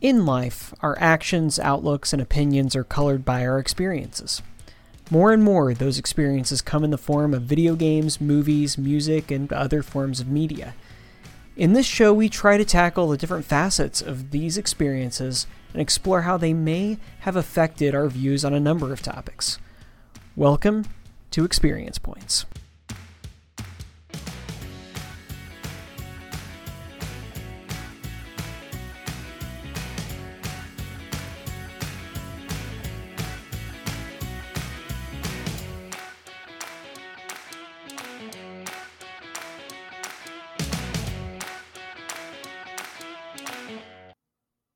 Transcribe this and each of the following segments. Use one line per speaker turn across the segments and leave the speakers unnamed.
In life, our actions, outlooks, and opinions are colored by our experiences. More and more, those experiences come in the form of video games, movies, music, and other forms of media. In this show, we try to tackle the different facets of these experiences and explore how they may have affected our views on a number of topics. Welcome to Experience Points.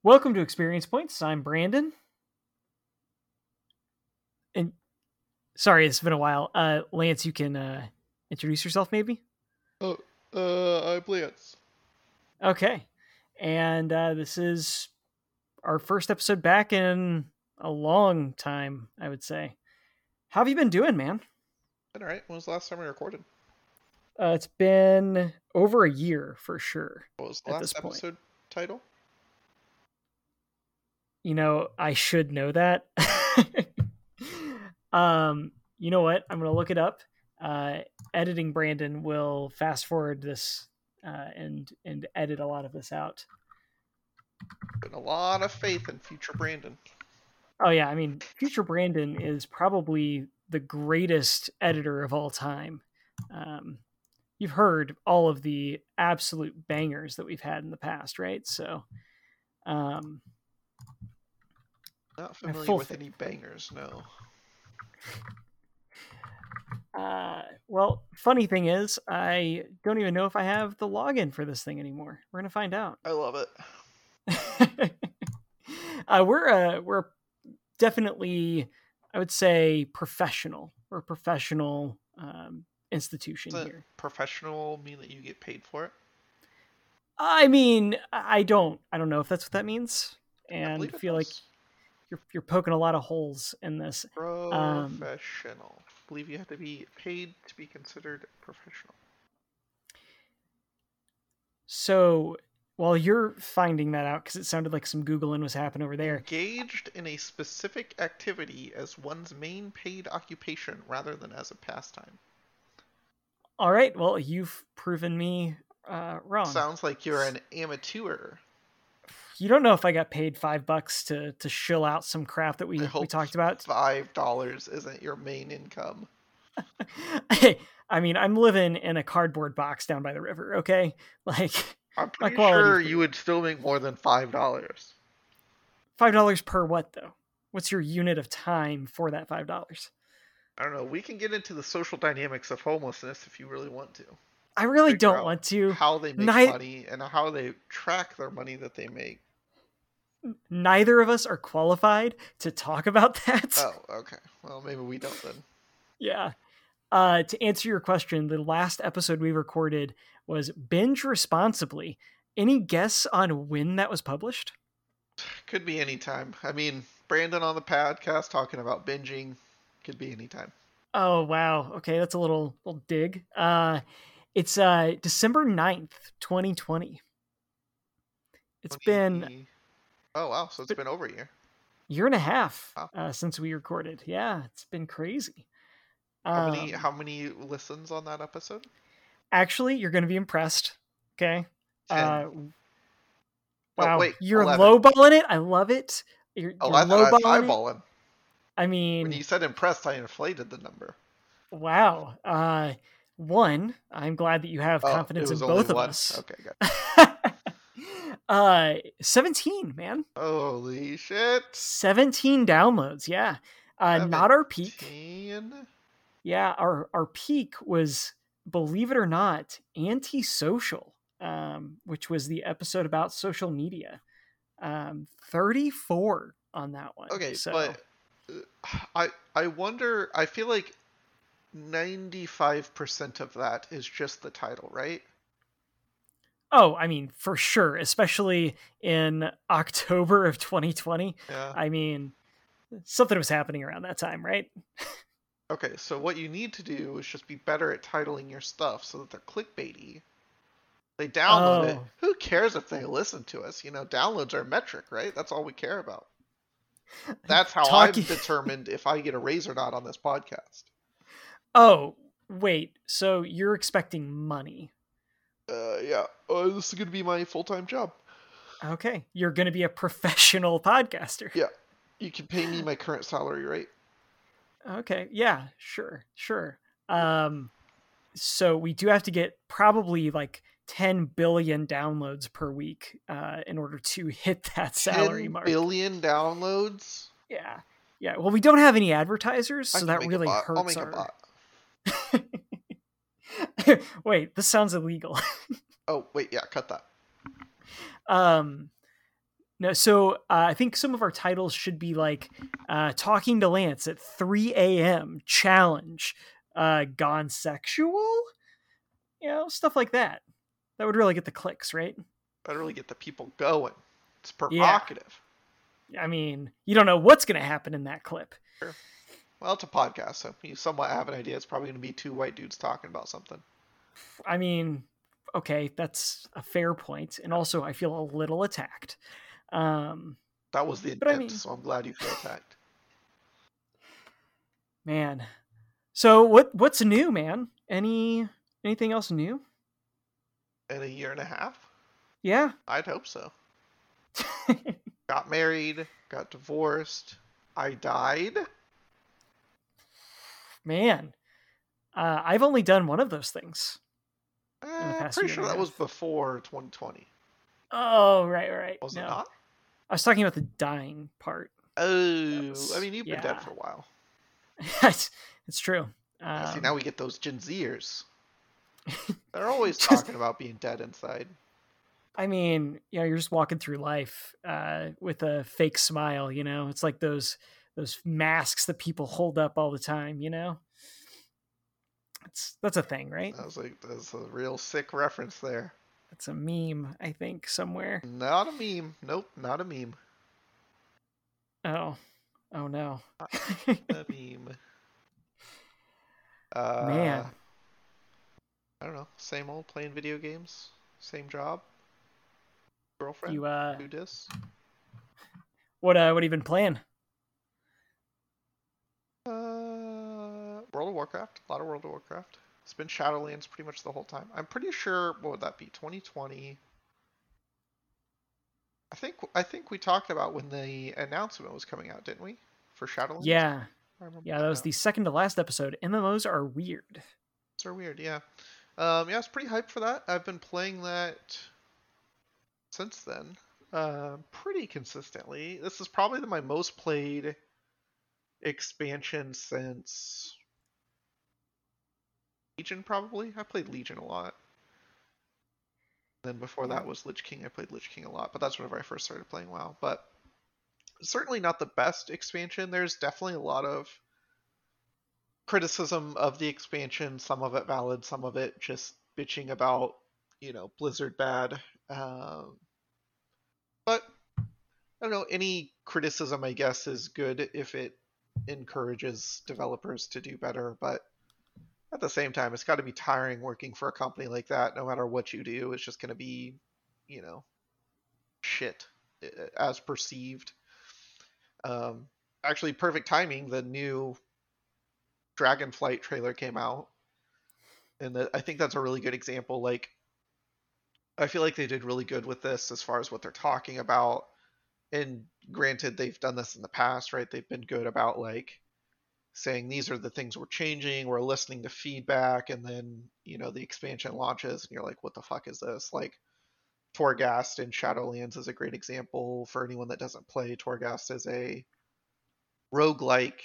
Welcome to Experience Points. I'm Brandon. And sorry, it's been a while. Uh, Lance, you can uh, introduce yourself, maybe.
Oh, uh, I'm Lance.
Okay, and uh, this is our first episode back in a long time. I would say. How have you been doing, man?
Been all right. When was the last time we recorded?
Uh, it's been over a year for sure.
What was the last episode title?
You know, I should know that. um, you know what? I'm gonna look it up. Uh, editing Brandon will fast forward this uh, and and edit a lot of this out.
Putting a lot of faith in future Brandon.
Oh yeah, I mean, future Brandon is probably the greatest editor of all time. Um, you've heard all of the absolute bangers that we've had in the past, right? So, um,
not familiar with any bangers, no.
Uh, well, funny thing is, I don't even know if I have the login for this thing anymore. We're gonna find out.
I love it.
uh, we're uh, we're definitely, I would say, professional. We're a professional um, institution
Does
here.
Professional mean that you get paid for it?
I mean, I don't. I don't know if that's what that means, and I feel like you're you're poking a lot of holes in this.
Um, professional. Um, I believe you have to be paid to be considered professional.
So while you're finding that out, because it sounded like some googling was happening over there,
engaged in a specific activity as one's main paid occupation rather than as a pastime.
All right. Well, you've proven me uh, wrong.
Sounds like you're an amateur
you don't know if I got paid five bucks to to shill out some crap that we we talked about.
Five dollars isn't your main income.
hey, I mean, I'm living in a cardboard box down by the river. Okay, like
I'm pretty sure you would still make more than five dollars.
Five dollars per what though? What's your unit of time for that five dollars?
I don't know. We can get into the social dynamics of homelessness if you really want to.
I really don't want to.
How they make money and how they track their money that they make.
Neither of us are qualified to talk about that.
Oh, okay. Well, maybe we don't then.
yeah. Uh, to answer your question, the last episode we recorded was Binge Responsibly. Any guess on when that was published?
Could be any time. I mean, Brandon on the podcast talking about binging could be any time.
Oh wow. Okay, that's a little little dig. Uh it's uh December 9th, 2020. It's 20... been
Oh wow, so it's been over a year.
Year and a half wow. uh, since we recorded. Yeah, it's been crazy.
How um, many how many listens on that episode?
Actually, you're going to be impressed. Okay. Uh,
oh,
wow, wait, you're 11. lowballing it. I love it. You're,
oh, you're I lowballing. It.
I mean,
when you said impressed, I inflated the number.
Wow. Uh, one, I'm glad that you have oh, confidence in both of
one.
us.
Okay, good.
uh, 17, man.
Holy shit.
17 downloads, yeah. Uh, 17? not our peak. Yeah, our our peak was, believe it or not, antisocial, um, which was the episode about social media. Um, 34 on that one.
Okay,
so.
but uh, I I wonder. I feel like 95% of that is just the title, right?
Oh, I mean, for sure, especially in October of 2020.
Yeah.
I mean, something was happening around that time, right?
okay, so what you need to do is just be better at titling your stuff so that they're clickbaity. They download it.
Oh.
Who cares if they listen to us? You know, downloads are a metric, right? That's all we care about. That's how
Talking-
I've determined if I get a raise or not on this podcast.
Oh, wait. So you're expecting money?
Uh, yeah, uh, this is gonna be my full time job.
Okay, you're going to be a professional podcaster.
Yeah, you can pay me my current salary, right?
Okay, yeah, sure, sure. Um, so we do have to get probably like 10 billion downloads per week uh, in order to hit that salary
10
mark.
billion downloads.
Yeah, yeah. Well, we don't have any advertisers, so that really hurts
I'll make
our.
a bot.
Wait, this sounds illegal.
Oh wait, yeah, cut that.
um no so uh, i think some of our titles should be like uh talking to lance at 3 a.m challenge uh gone sexual you know stuff like that that would really get the clicks right
Better really get the people going. It's provocative.
i mean you don't know what's going to happen in that clip
Well, it's a podcast, so you somewhat have an idea. It's probably going to be two white dudes talking about something.
i mean okay that's a fair point and also i feel a little attacked um
That was the
But I
intent,
mean-
so I'm glad you feel attacked.
man so what what's new man any anything else new
In a year and a half,
yeah
I'd hope so. Got married, got divorced, I died.
Man, uh, I've only done one of those things.
Eh,
past
pretty sure that was before 2020.
Oh, right, right.
Was
no,
it not?
I was talking about the dying part.
Oh,
was-
I mean, you've been
yeah.
dead for a while.
it's, it's true.
See,
Um,
now we get those Gen Zers. They're always
Just-
talking about being dead inside.
I mean, you know, you're just walking through life uh, with a fake smile. You know, it's like those those masks that people hold up all the time. You know, it's that's a thing, right?
I was like, that's a real sick reference there.
That's a meme, I think, somewhere.
Not a meme. Nope, not a meme.
Oh, oh no.
A meme. Uh,
Man.
I don't know. Same old playing video games. Same job. Girlfriend.
you uh,
Do this.
what uh, what have you been playing?
Uh, World of Warcraft. A lot of World of Warcraft. It's been Shadowlands pretty much the whole time. I'm pretty sure. What would that be? 2020. I think I think we talked about when the announcement was coming out, didn't we? For Shadowlands.
Yeah, yeah, that was
now.
the second to last episode. MMOs are weird.
They're weird, yeah. Um, yeah, I was pretty hyped for that. I've been playing that since then, uh, pretty consistently. This is probably the, my most played expansion since Legion, probably. I played Legion a lot. Then before that was Lich King. I played Lich King a lot, but that's whenever I first started playing WoW. But certainly not the best expansion. There's definitely a lot of criticism of the expansion, some of it valid, some of it just bitching about, you know, Blizzard bad. Um, but I don't know, any criticism, I guess, is good if it encourages developers to do better. But at the same time, it's got to be tiring working for a company like that. No matter what you do, it's just going to be, you know, shit uh, as perceived. Um, actually, perfect timing. The new Dragonflight trailer came out, and the, I think that's a really good example. Like, I feel like they did really good with this as far as what they're talking about. And granted, they've done this in the past, right? They've been good about like saying these are the things we're changing, we're listening to feedback, and then you know the expansion launches, and you're like, what the fuck is this? Like, Torghast in Shadowlands is a great example for anyone that doesn't play. Torghast is a roguelike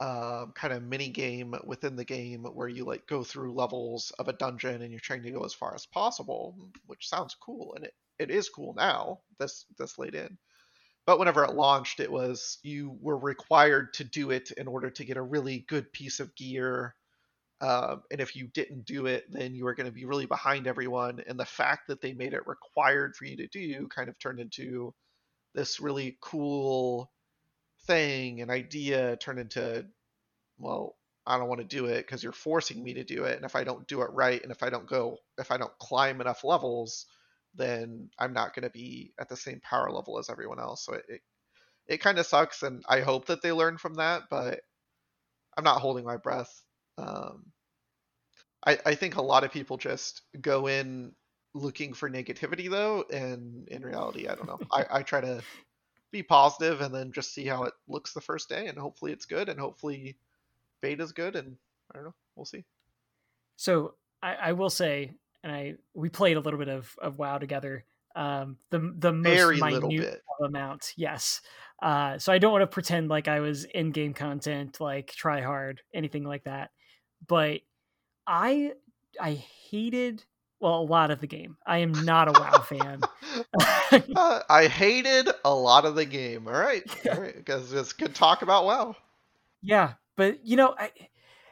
um, kind of mini game within the game where you like go through levels of a dungeon and you're trying to go as far as possible, which sounds cool, and it, it is cool now. This this late in, but whenever it launched, it was you were required to do it in order to get a really good piece of gear. Um, and if you didn't do it, then you were going to be really behind everyone. And the fact that they made it required for you to do kind of turned into this really cool thing, an idea turned into, well, I don't want to do it because you're forcing me to do it. And if I don't do it right, and if I don't go, if I don't climb enough levels, then I'm not going to be at the same power level as everyone else. So it, it, it kind of sucks. And I hope that they learn from that, but I'm not holding my breath. Um, I, I think a lot of people just go in looking for negativity though. And in reality, I don't know. I, I try to be positive and then just see how it looks the first day. And hopefully it's good. And hopefully beta's good. And I don't know. We'll see.
So I, I will say, and I we played a little bit of, of WoW together. Um, the the most
Very
minute
little bit.
amount, yes. Uh, so I don't want to pretend like I was in game content, like try hard, anything like that. But I I hated well a lot of the game. I am not a WoW fan.
Uh, I hated a lot of the game. All right, all right, because it's good talk about WoW.
Yeah, but you know, I,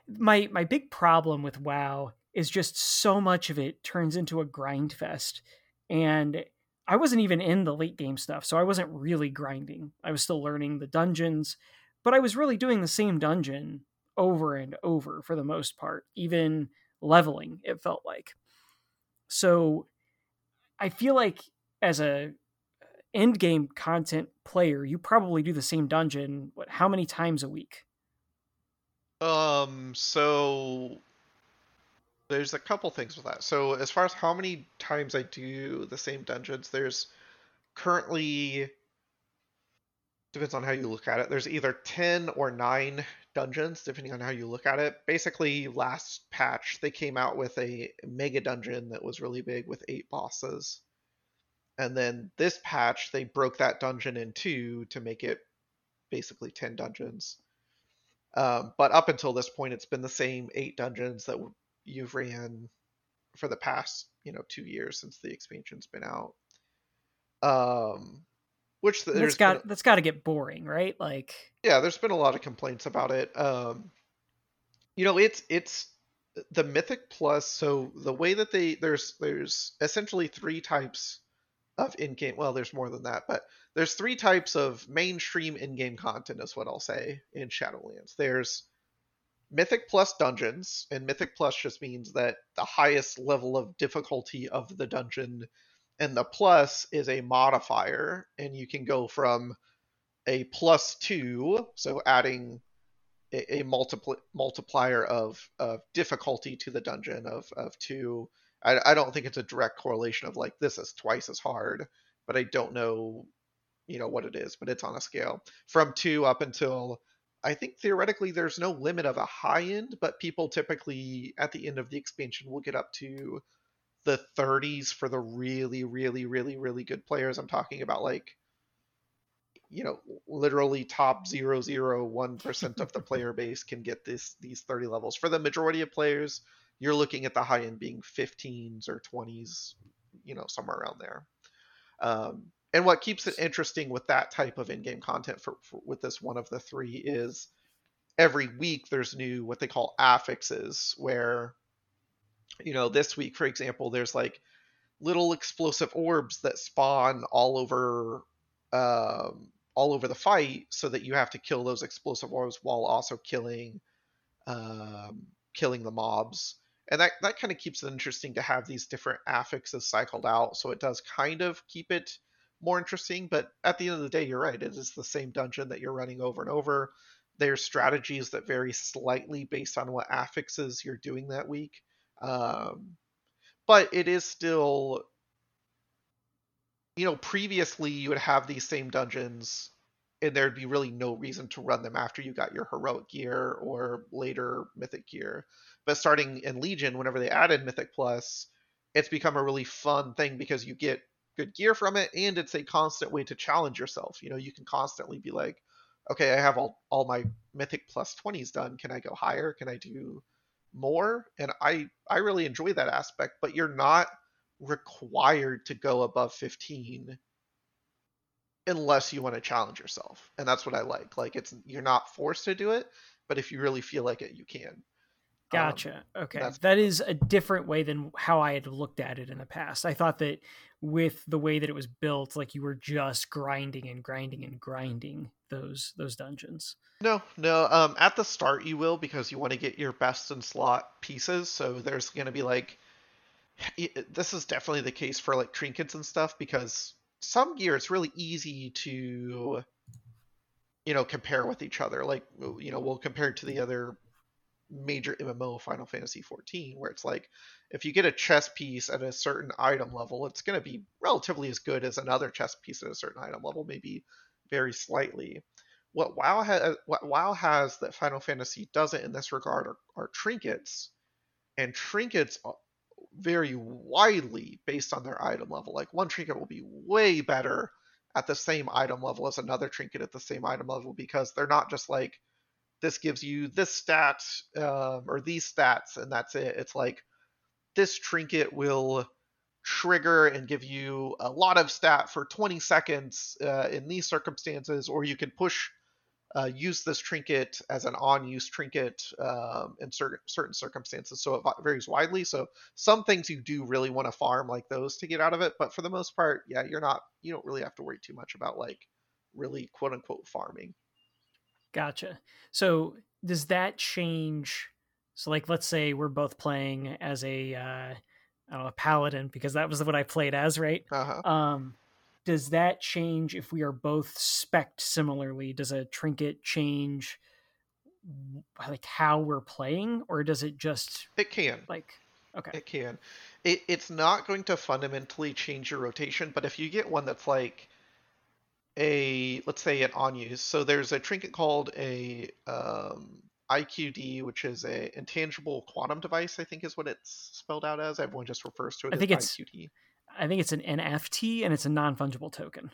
my my big problem with WoW is just so much of it turns into a grind fest, and I wasn't even in the late game stuff, so I wasn't really grinding. I was still learning the dungeons, but I was really doing the same dungeon over and over for the most part, even leveling. It felt like so. I feel like as a end game content player, you probably do the same dungeon. What? How many times a week?
Um, so there's a couple things with that. So as far as how many times I do the same dungeons, there's currently depends on how you look at it. There's either 10 or 9 dungeons depending on how you look at it. Basically, last patch they came out with a mega dungeon that was really big with 8 bosses. And then this patch they broke that dungeon in two to make it basically 10 dungeons. Um, but up until this point, it's been the same eight dungeons that you've ran for the past, you know, two years since the expansion's been out. Um, which
That's
there's
got
been,
that's got to get boring, right? Like,
yeah, there's been a lot of complaints about it. Um, you know, it's it's the Mythic Plus. So the way that they there's there's essentially three types of in-game. Well, there's more than that, but there's three types of mainstream in-game content, is what I'll say in Shadowlands. There's Mythic Plus dungeons, and Mythic Plus just means that the highest level of difficulty of the dungeon, and the plus is a modifier, and you can go from a plus two, so adding a, a multipli- multiplier of, of difficulty to the dungeon of, of two. I, I don't think it's a direct correlation of like this is twice as hard, but I don't know, you know, what it is, but it's on a scale from two up until I think theoretically there's no limit of a high end, but people typically at the end of the expansion will get up to the 30s for the really, really, really, really good players. I'm talking about like, you know, literally top 001% of the player base can get this these 30 levels. For the majority of players, you're looking at the high end being 15s or 20s, you know, somewhere around there. Um, and what keeps it interesting with that type of in-game content for, for, with this one of the three is every week there's new what they call affixes where you know this week for example there's like little explosive orbs that spawn all over um, all over the fight so that you have to kill those explosive orbs while also killing um, killing the mobs. And that, that kind of keeps it interesting to have these different affixes cycled out. So it does kind of keep it more interesting. But at the end of the day, you're right. It is the same dungeon that you're running over and over. There's strategies that vary slightly based on what affixes you're doing that week. Um, but it is still, you know, previously you would have these same dungeons and there'd be really no reason to run them after you got your heroic gear or later mythic gear. But starting in Legion, whenever they added Mythic Plus, it's become a really fun thing because you get good gear from it and it's a constant way to challenge yourself you know you can constantly be like okay i have all, all my mythic plus 20s done can i go higher can i do more and i i really enjoy that aspect but you're not required to go above 15 unless you want to challenge yourself and that's what i like like it's you're not forced to do it but if you really feel like it you can
Gotcha. Um, okay.
that's-
That is a different way than how I had looked at it in the past. I thought that with the way that it was built like you were just grinding and grinding and grinding those those dungeons.
No no um at the start you will because you want to get your best in slot pieces so there's going to be like this is definitely the case for like trinkets and stuff because some gear it's really easy to you know compare with each other like you know we'll compare it to the other major MMO Final Fantasy 14 where it's like if you get a chest piece at a certain item level it's going to be relatively as good as another chest piece at a certain item level maybe very slightly. What WoW has what WoW has that Final Fantasy doesn't in this regard are, are trinkets. And trinkets vary widely based on their item level. Like one trinket will be way better at the same item level as another trinket at the same item level because they're not just like this gives you this stat um, or these stats and that's it it's like this trinket will trigger and give you a lot of stat for 20 seconds uh, in these circumstances or you can push uh, use this trinket as an on-use trinket um, in certain certain circumstances. So it varies widely. So some things you do really want to farm like those to get out of it, but for the most part, yeah, you're not you don't really have to worry too much about like really quote unquote farming.
Gotcha. So does that change? So like, let's say we're both playing as a, uh, I don't know, a paladin because that was what I played as, right?
Uh-huh.
Um, does that change if we are both spec similarly? Does a trinket change like how we're playing, or does it just?
It can.
Like, okay,
it can. It, it's not going to fundamentally change your rotation, but if you get one that's like a let's say an on use. So there's a trinket called a um, IQD, which is a intangible quantum device. I think is what it's spelled out as. Everyone just refers to it.
I think it's
IQD.
I think it's an NFT and it's a non fungible token.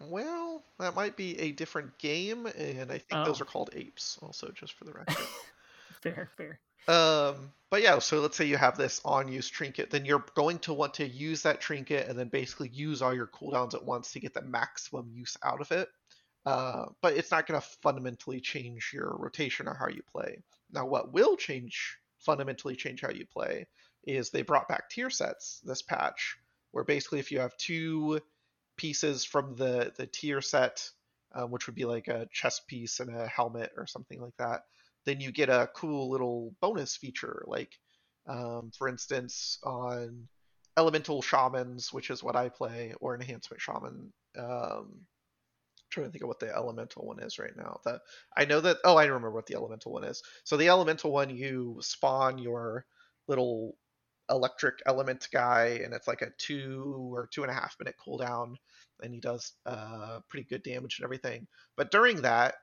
Well, that might be a different game, and I think oh. those are called apes. Also, just for the record.
fair, fair.
Um, but yeah, so let's say you have this on use trinket, then you're going to want to use that trinket and then basically use all your cooldowns at once to get the maximum use out of it. Uh, but it's not going to fundamentally change your rotation or how you play. Now, what will change fundamentally change how you play is they brought back tier sets this patch, where basically if you have two pieces from the the tier set, um, which would be like a chest piece and a helmet or something like that, then you get a cool little bonus feature. Like, um, for instance, on Elemental Shamans, which is what I play, or Enhancement Shaman. Um, trying to think of what the elemental one is right now. The I know that oh I remember what the elemental one is. So the elemental one you spawn your little electric element guy and it's like a two or two and a half minute cooldown and he does uh, pretty good damage and everything. But during that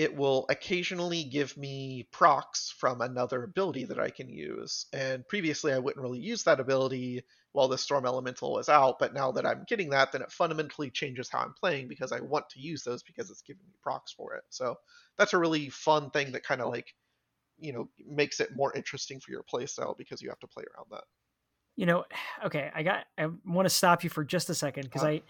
it will occasionally give me procs from another ability that I can use. And previously, I wouldn't really use that ability while the Storm Elemental was out, but now that I'm getting that, then it fundamentally changes how I'm playing because I want to use those because it's giving me procs for it. So that's a really fun thing that kind of like, you know, makes it more interesting for your playstyle because you have to play around that.
You know, okay, I got, I want to stop you for just a second because uh, I,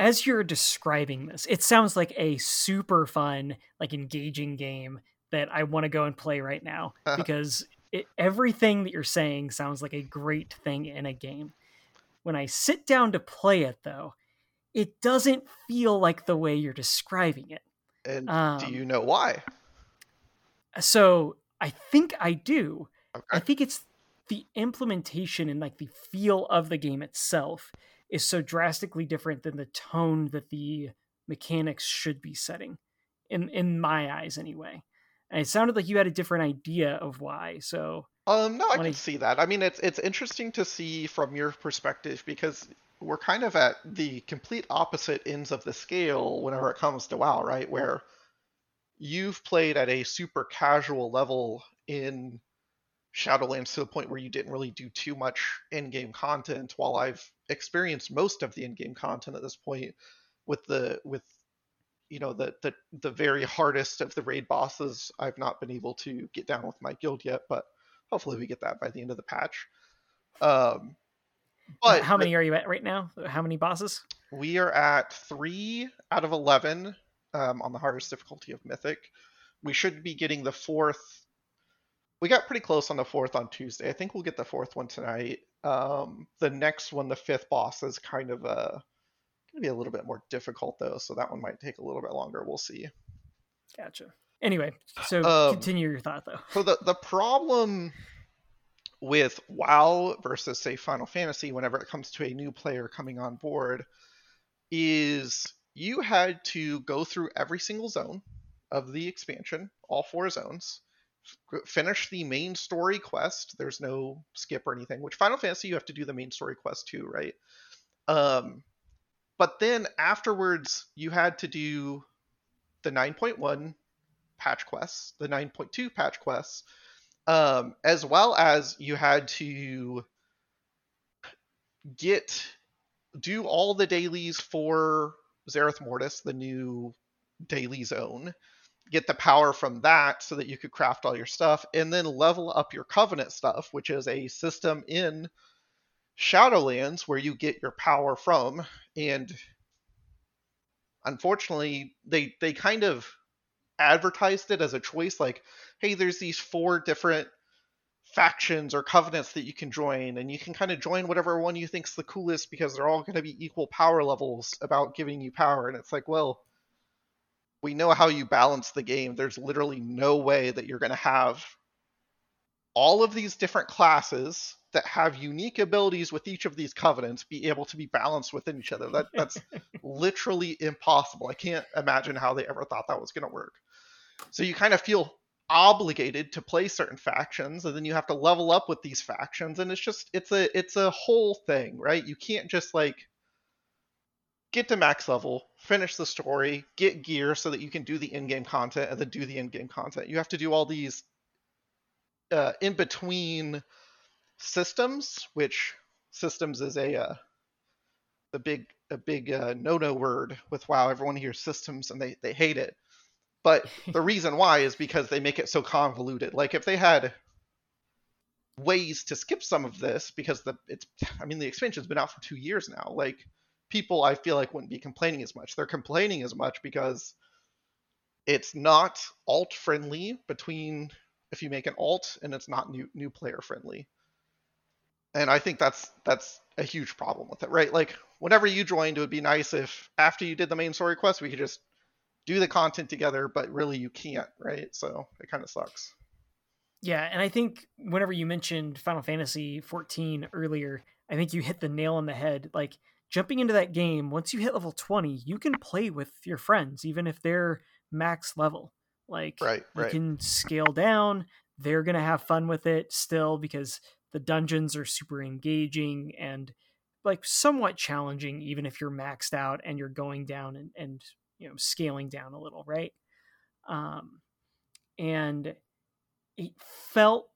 as you're describing this, it sounds like a super fun, like engaging game that I want to go and play right now because it, everything that you're saying sounds like a great thing in a game. When I sit down to play it, though, it doesn't feel like the way you're describing it.
And um, do you know why?
So I think I do. Okay. I think it's the implementation and like the feel of the game itself is so drastically different than the tone that the mechanics should be setting in in my eyes anyway. And it sounded like you had a different idea of why so
um no i can I... see that. I mean it's it's interesting to see from your perspective because we're kind of at the complete opposite ends of the scale whenever it comes to wow right? Where you've played at a super casual level in Shadowlands to the point where you didn't really do too much in-game content, while I've experienced most of the in-game content at this point with the with you know the the the very hardest of the raid bosses. I've not been able to get down with my guild yet, but hopefully we get that by the end of the patch. Um,
but how many are you at right now? How many bosses?
We are at three out of eleven um, on the hardest difficulty of Mythic. We should be getting the fourth we got pretty close on the fourth on Tuesday. I think we'll get the fourth one tonight. Um, the next one, the fifth boss, is kind of a gonna be a little bit more difficult though, so that one might take a little bit longer. We'll see.
Gotcha. Anyway, so
Um,
continue your thought though.
So the the problem with WoW versus say Final Fantasy whenever it comes to a new player coming on board is you had to go through every single zone of the expansion, all four zones, finish the main story quest. There's no skip or anything. Which Final Fantasy you have to do the main story quest too, right? Um, but then afterwards you had to do the 9.1 patch quests, the 9.2 patch quests, um, as well as you had to get do all the dailies for Zereth Mortis, the new daily zone, get the power from that so that you could craft all your stuff, and then level up your Covenant stuff, which is a system in Shadowlands where you get your power from. And unfortunately, they they kind of advertised it as a choice, like, hey, there's these four different factions or covenants that you can join and you can kind of join whatever one you think's the coolest because they're all going to be equal power levels about giving you power and it's like well we know how you balance the game. There's literally no way that you're going to have all of these different classes that have unique abilities with each of these covenants be able to be balanced within each other. That that's literally impossible. I can't imagine how they ever thought that was going to work. So you kind of feel obligated to play certain factions and then you have to level up with these factions and it's just it's a it's a whole thing right? You can't just like get to max level finish the story get gear so that you can do the in-game content and then do the in-game content you have to do all these uh, in between systems which systems is a uh, the big a big uh, no-no word with wow everyone hears systems and they they hate it but the reason why is because they make it so convoluted. Like if they had ways to skip some of this, because the it's I mean the expansion's been out for two years now. Like people I feel like wouldn't be complaining as much. They're complaining as much because it's not alt friendly between if you make an alt and it's not new new player friendly. And I think that's that's a huge problem with it, right? Like whenever you joined, it would be nice if after you did the main story quest, we could just do the content together, but really you can't, right? So it kind of sucks.
Yeah, and I think whenever you mentioned Final Fantasy 14 earlier, I think you hit the nail on the head. Like jumping into that game, once you hit level 20, you can play with your friends even if they're max level. Like
right,
you
right.
can scale down, they're going to have fun with it still because the dungeons are super engaging and like somewhat challenging even if you're maxed out and you're going down and, and you know scaling down a little right um and it felt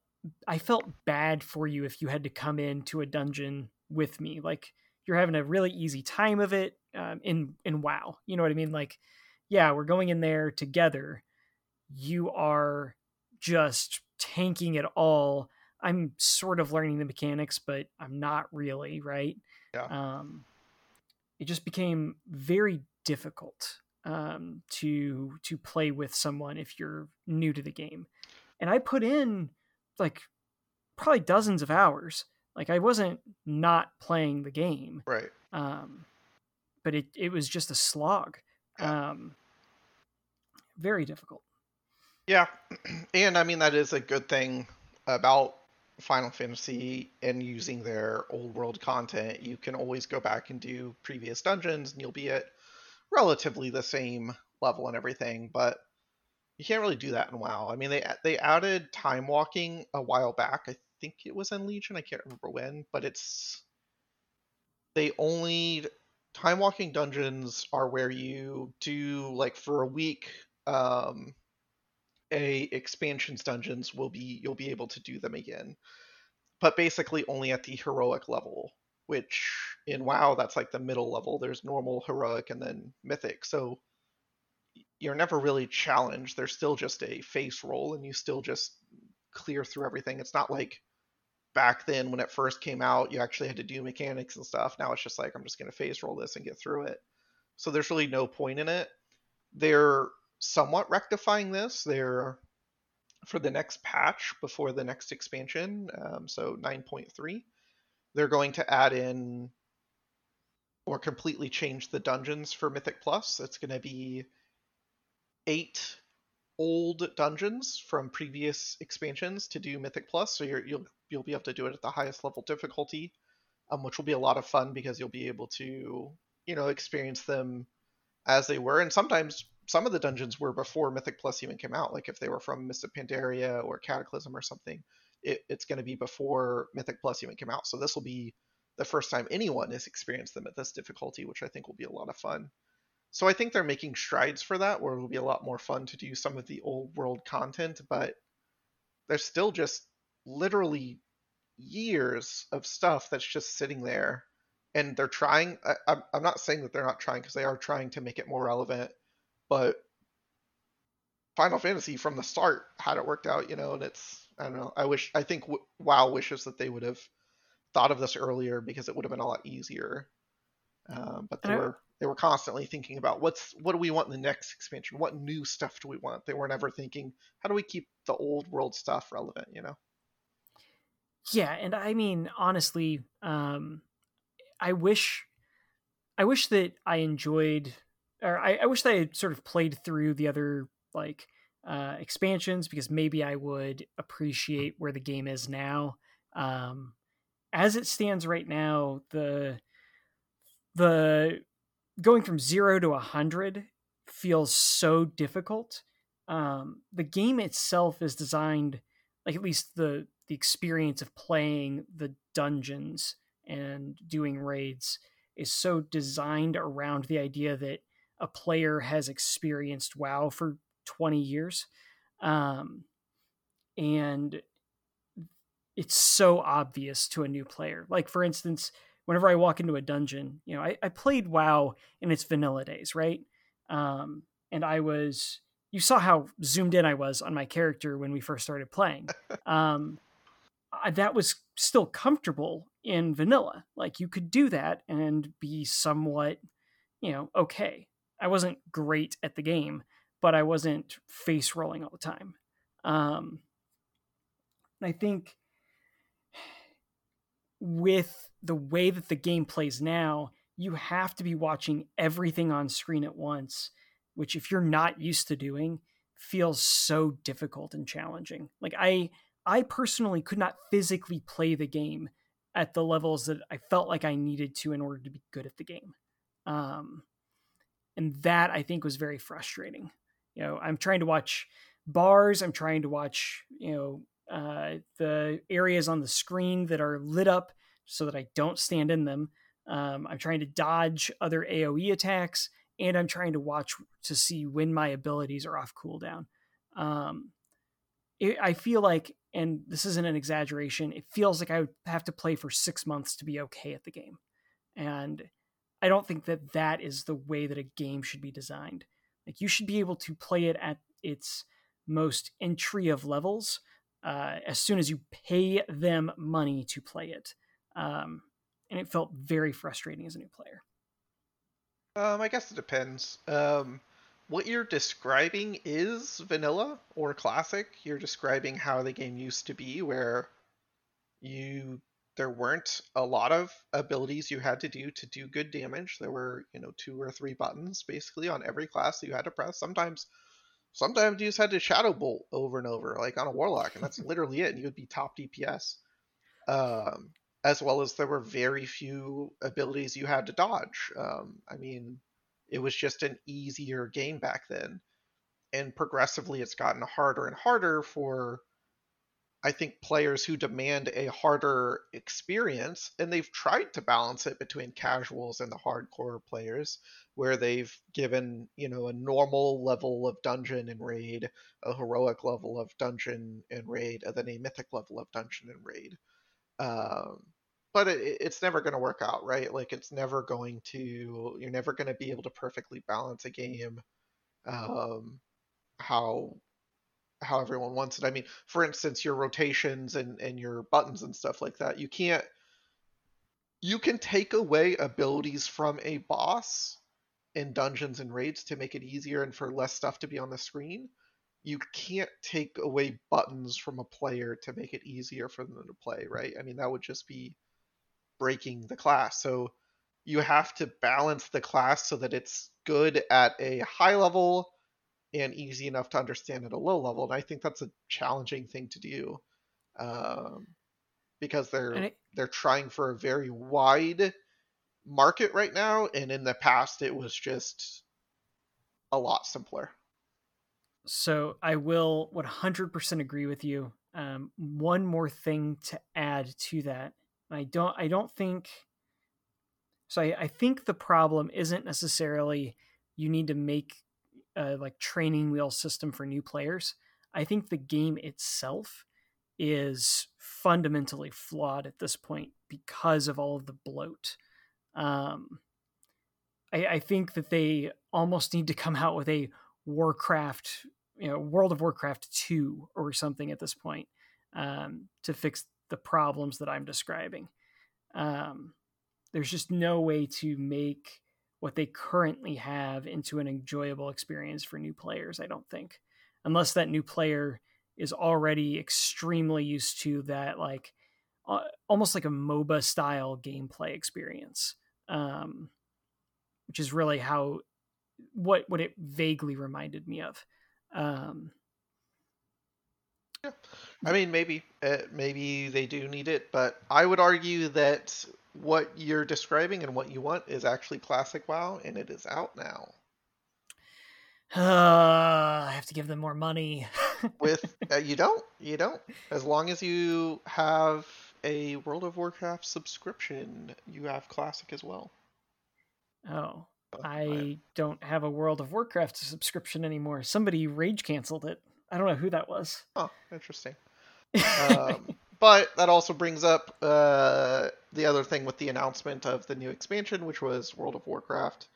i felt bad for you if you had to come into a dungeon with me like you're having a really easy time of it um, in in wow you know what i mean like yeah we're going in there together you are just tanking it all i'm sort of learning the mechanics but i'm not really right
Yeah.
um it just became very difficult um, to to play with someone if you're new to the game. And I put in like probably dozens of hours. Like I wasn't not playing the game,
Right.
um, but it it was just a slog.
Yeah.
Um, very difficult.
Yeah. And I mean that is a good thing about Final Fantasy and using their old world content. You can always go back and do previous dungeons and you'll be at relatively the same level and everything, but you can't really do that in WoW. I mean they they added time walking a while back. I think it was in Legion. I can't remember when, but it's they only time walking dungeons are where you do like for a week um a expansions dungeons will be you'll be able to do them again but basically only at the heroic level which in wow that's like the middle level there's normal heroic and then mythic so you're never really challenged. There's still just a face roll and you still just clear through everything. It's not like back then when it first came out you actually had to do mechanics and stuff. Now it's just like i'm just going to face roll this and get through it. So there's really no point in it. They're somewhat rectifying this. They're for the next patch before the next expansion, um, so 9.3, they're going to add in or completely change the dungeons for Mythic Plus. It's going to be eight old dungeons from previous expansions to do Mythic Plus, so you will you'll, you'll be able to do it at the highest level difficulty, um, which will be a lot of fun because you'll be able to you know experience them as they were, and sometimes some of the dungeons were before Mythic Plus even came out. Like if they were from of Pandaria or Cataclysm or something, it, it's going to be before Mythic Plus even came out. So this will be the first time anyone has experienced them at this difficulty, which I think will be a lot of fun. So I think they're making strides for that, where it'll be a lot more fun to do some of the old world content, but there's still just literally years of stuff that's just sitting there. And they're trying, I, I'm not saying that they're not trying because they are trying to make it more relevant, but Final Fantasy from the start had it worked out, you know, and it's, I don't know, I wish, I think WoW wishes that they would have thought of this earlier because it would have been a lot easier. Um, but they were they were constantly thinking about what's what do we want in the next expansion? What new stuff do we want? They weren't ever thinking how do we keep the old world stuff relevant? You know.
Yeah, and I mean honestly, um, I wish, I wish that I enjoyed, or I, I wish that I had sort of played through the other like uh, expansions because maybe I would appreciate where the game is now. Um, as it stands right now, the the going from zero to a hundred feels so difficult. Um, the game itself is designed, like at least the the experience of playing the dungeons and doing raids is so designed around the idea that a player has experienced WoW for 20 years. Um, and it's so obvious to a new player. Like, for instance, whenever I walk into a dungeon, you know, I, I played WoW in its vanilla days, right? Um, and I was, you saw how zoomed in I was on my character when we first started playing. Um, I, that was still comfortable in vanilla. Like you could do that and be somewhat, you know, okay. I wasn't great at the game, but I wasn't face rolling all the time. Um, I think with the way that the game plays now, you have to be watching everything on screen at once, which if you're not used to doing, feels so difficult and challenging. Like I I personally could not physically play the game at the levels that I felt like I needed to in order to be good at the game. Um, and that I think was very frustrating. You know, I'm trying to watch bars, I'm trying to watch, you know, uh, the areas on the screen that are lit up so that I don't stand in them. Um, I'm trying to dodge other AoE attacks, and I'm trying to watch to see when my abilities are off cooldown. Um, it, I feel like, and this isn't an exaggeration, it feels like I would have to play for six months to be okay at the game. And I don't think that that is the way that a game should be designed. Like, you should be able to play it at its most entry of levels uh, as soon as you pay them money to play it. Um, and it felt very frustrating as a new player.
Um, I guess it depends. Um, what you're describing is vanilla or classic. You're describing how the game used to be, where you there weren't a lot of abilities you had to do to do good damage. There were, you know, two or three buttons basically on every class that you had to press. Sometimes sometimes you just had to shadow bolt over and over, like on a warlock, and that's literally it. And you would be top DPS. Um, as well as there were very few abilities you had to dodge. Um, I mean, it was just an easier game back then, and progressively it's gotten harder and harder for I think players who demand a harder experience, and they've tried to balance it between casuals and the hardcore players, where they've given, you know, a normal level of dungeon and raid, a heroic level of dungeon and raid, and then a mythic level of dungeon and raid. Um, but it, it's never going to work out, right? Like it's never going to, you're never going to be able to perfectly balance a game um, how how everyone wants it. I mean, for instance, your rotations and and your buttons and stuff like that, you can't you can take away abilities from a boss in dungeons and raids to make it easier and for less stuff to be on the screen. you can't take away buttons from a player to make it easier for them to play, right? I mean, that would just be breaking the class. So you have to balance the class so that it's good at a high level and easy enough to understand at a low level. And I think that's a challenging thing to do um, because they're they're trying for a very wide market right now, and in the past it was just a lot simpler.
So I will 100% agree with you. Um, one more thing to add to that. I don't. I don't think. So I, I think the problem isn't necessarily you need to make a like training wheel system for new players. I think the game itself is fundamentally flawed at this point because of all of the bloat. Um, I, I think that they almost need to come out with a Warcraft, you know, World of Warcraft 2 or something at this point um, to fix the problems that I'm describing. Um, there's just no way to make what they currently have into an enjoyable experience for new players, I don't think. Unless that new player is already extremely used to that, like, uh, almost like a MOBA style gameplay experience um, which is really how what what it vaguely reminded me of. Um,
yeah. I mean, maybe uh, maybe they do need it, but I would argue that what you're describing and what you want is actually classic WoW, and it is out now.
Uh, I have to give them more money.
With uh, you don't, you don't. As long as you have a World of Warcraft subscription, you have Classic as well.
Oh, I don't have a World of Warcraft subscription anymore. Somebody rage canceled it. I don't know who that was.
Oh, interesting. um, but that also brings up uh, the other thing with the announcement of the new expansion, which was World of Warcraft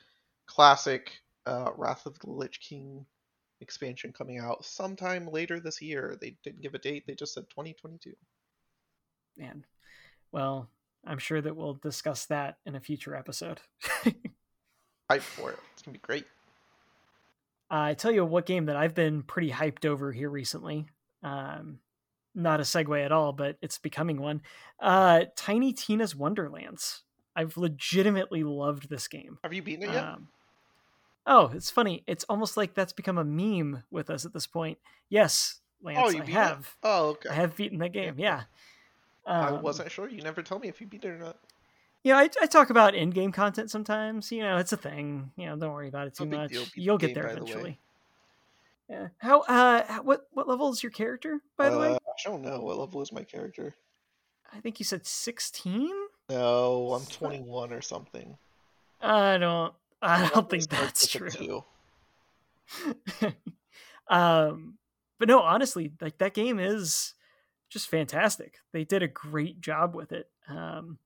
Classic uh, Wrath of the Lich King expansion coming out sometime later this year. They didn't give a date, they just said 2022
man. Well, I'm sure that we'll discuss that in a future episode.
Hype for it. It's gonna be great.
I tell you what game that I've been pretty hyped over here recently. Um, not a segue at all, but it's becoming one. Uh, Tiny Tina's Wonderlands. I've legitimately loved this game.
Have you beaten it yet? Um,
oh, it's funny. It's almost like that's become a meme with us at this point. Yes, Lance, oh, you I have. It?
Oh, okay.
I have beaten the game. Yeah.
Um, I wasn't sure. You never told me if you beat it or not.
Yeah, I, I talk about in-game content sometimes. You know, it's a thing. You know, don't worry about it too no much. You'll get there eventually. The yeah. How? Uh, what what level is your character? By uh, the way, uh,
I don't know. What level is my character?
I think you said sixteen.
No, I'm twenty-one or something.
I don't. I don't think that's true. um, but no, honestly, like that game is just fantastic. They did a great job with it. Um,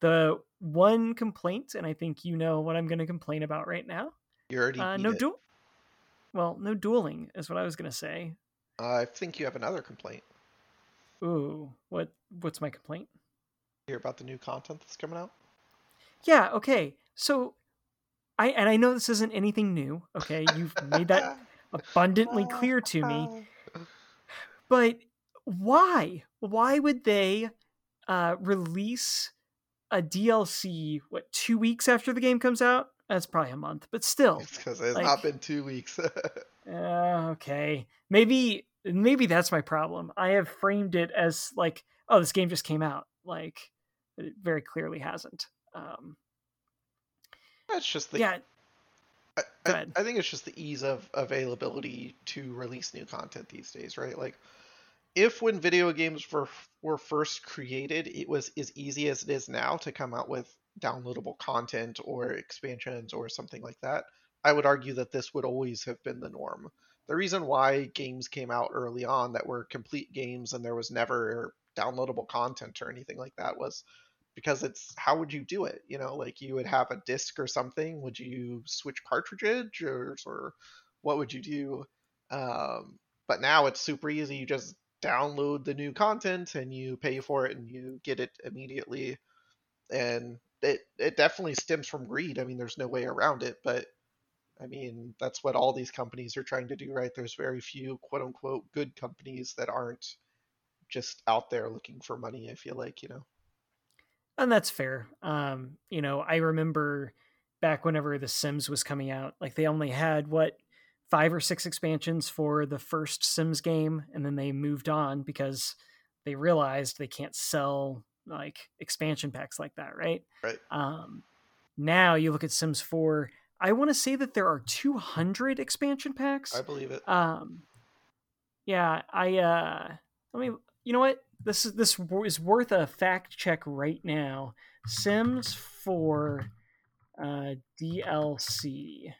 the one complaint, and I think you know what I'm going to complain about right now.
You already uh,
no duel. Well, no dueling is what I was going to say.
Uh, I think you have another complaint.
Ooh, what? What's my complaint?
Hear about the new content that's coming out?
Yeah. Okay. So, I and I know this isn't anything new. Okay, you've made that abundantly clear to me. But why? Why would they uh, release a DLC what two weeks after the game comes out? That's probably a month, but still,
because it's, like, not been two weeks.
uh, okay, maybe maybe that's my problem. I have framed it as like, oh, this game just came out. Like, it very clearly hasn't. Um,
that's just the
yeah.
I, I, I, think it's just the ease of availability to release new content these days, right? Like if when video games were were first created, it was as easy as it is now to come out with downloadable content or expansions or something like that, I would argue that this would always have been the norm. The reason why games came out early on that were complete games and there was never downloadable content or anything like that was because it's how would you do it? You know, like you would have a disc or something. Would you switch cartridge or, or what would you do? Um, but now it's super easy. You just download the new content and you pay for it and you get it immediately. And it it definitely stems from greed. I mean, there's no way around it, but I mean, that's what all these companies are trying to do, right? There's very few quote unquote good companies that aren't just out there looking for money, I feel like, you know.
And that's fair. Um, you know, I remember back whenever The Sims was coming out, like they only had what five or six expansions for the first Sims game, and then they moved on because they realized they can't sell like expansion packs like that, right?
Right.
Um, now you look at Sims 4, I want to say that there are 200 expansion packs.
I believe it.
Um, yeah, I uh, let me. You know what? This is this is worth a fact check right now. Sims 4 uh, DLC.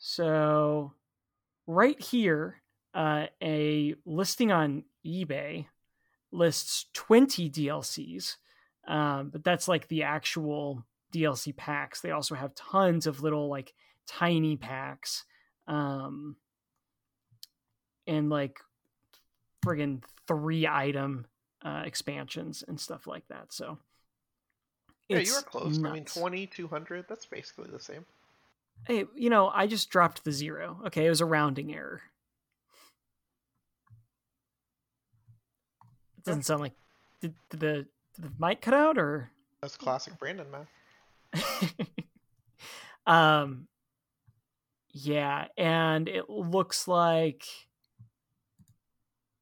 So, right here, uh, a listing on eBay lists 20 DLCs, um, but that's like the actual DLC packs. They also have tons of little, like, tiny packs. Um, and like friggin' three item uh, expansions and stuff like that. So,
yeah, you were close. Nuts. I mean, 20, 200, that's basically the same.
Hey, you know, I just dropped the zero. Okay, it was a rounding error. It doesn't sound like did, did the did the mic cut out or
that's classic Brandon man.
um yeah, and it looks like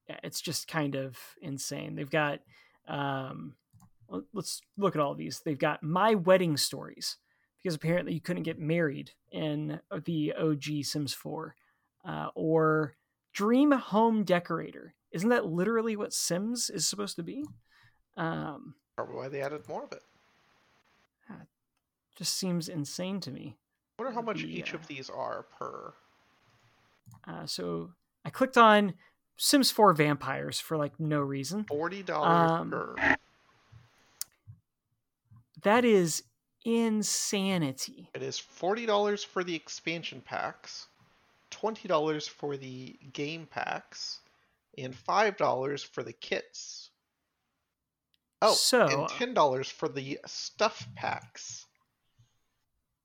yeah, it's just kind of insane. They've got um let's look at all these. They've got my wedding stories because apparently you couldn't get married in the OG Sims 4 uh, or Dream Home Decorator. Isn't that literally what Sims is supposed to be? Um,
Probably why they added more of it.
Just seems insane to me.
I wonder how much the, each uh, of these are per.
Uh, so I clicked on Sims 4 Vampires for like no reason.
Forty dollars um, per.
That is insanity.
It is forty dollars for the expansion packs, twenty dollars for the game packs, and five dollars for the kits. Oh, so, and ten dollars for the stuff packs.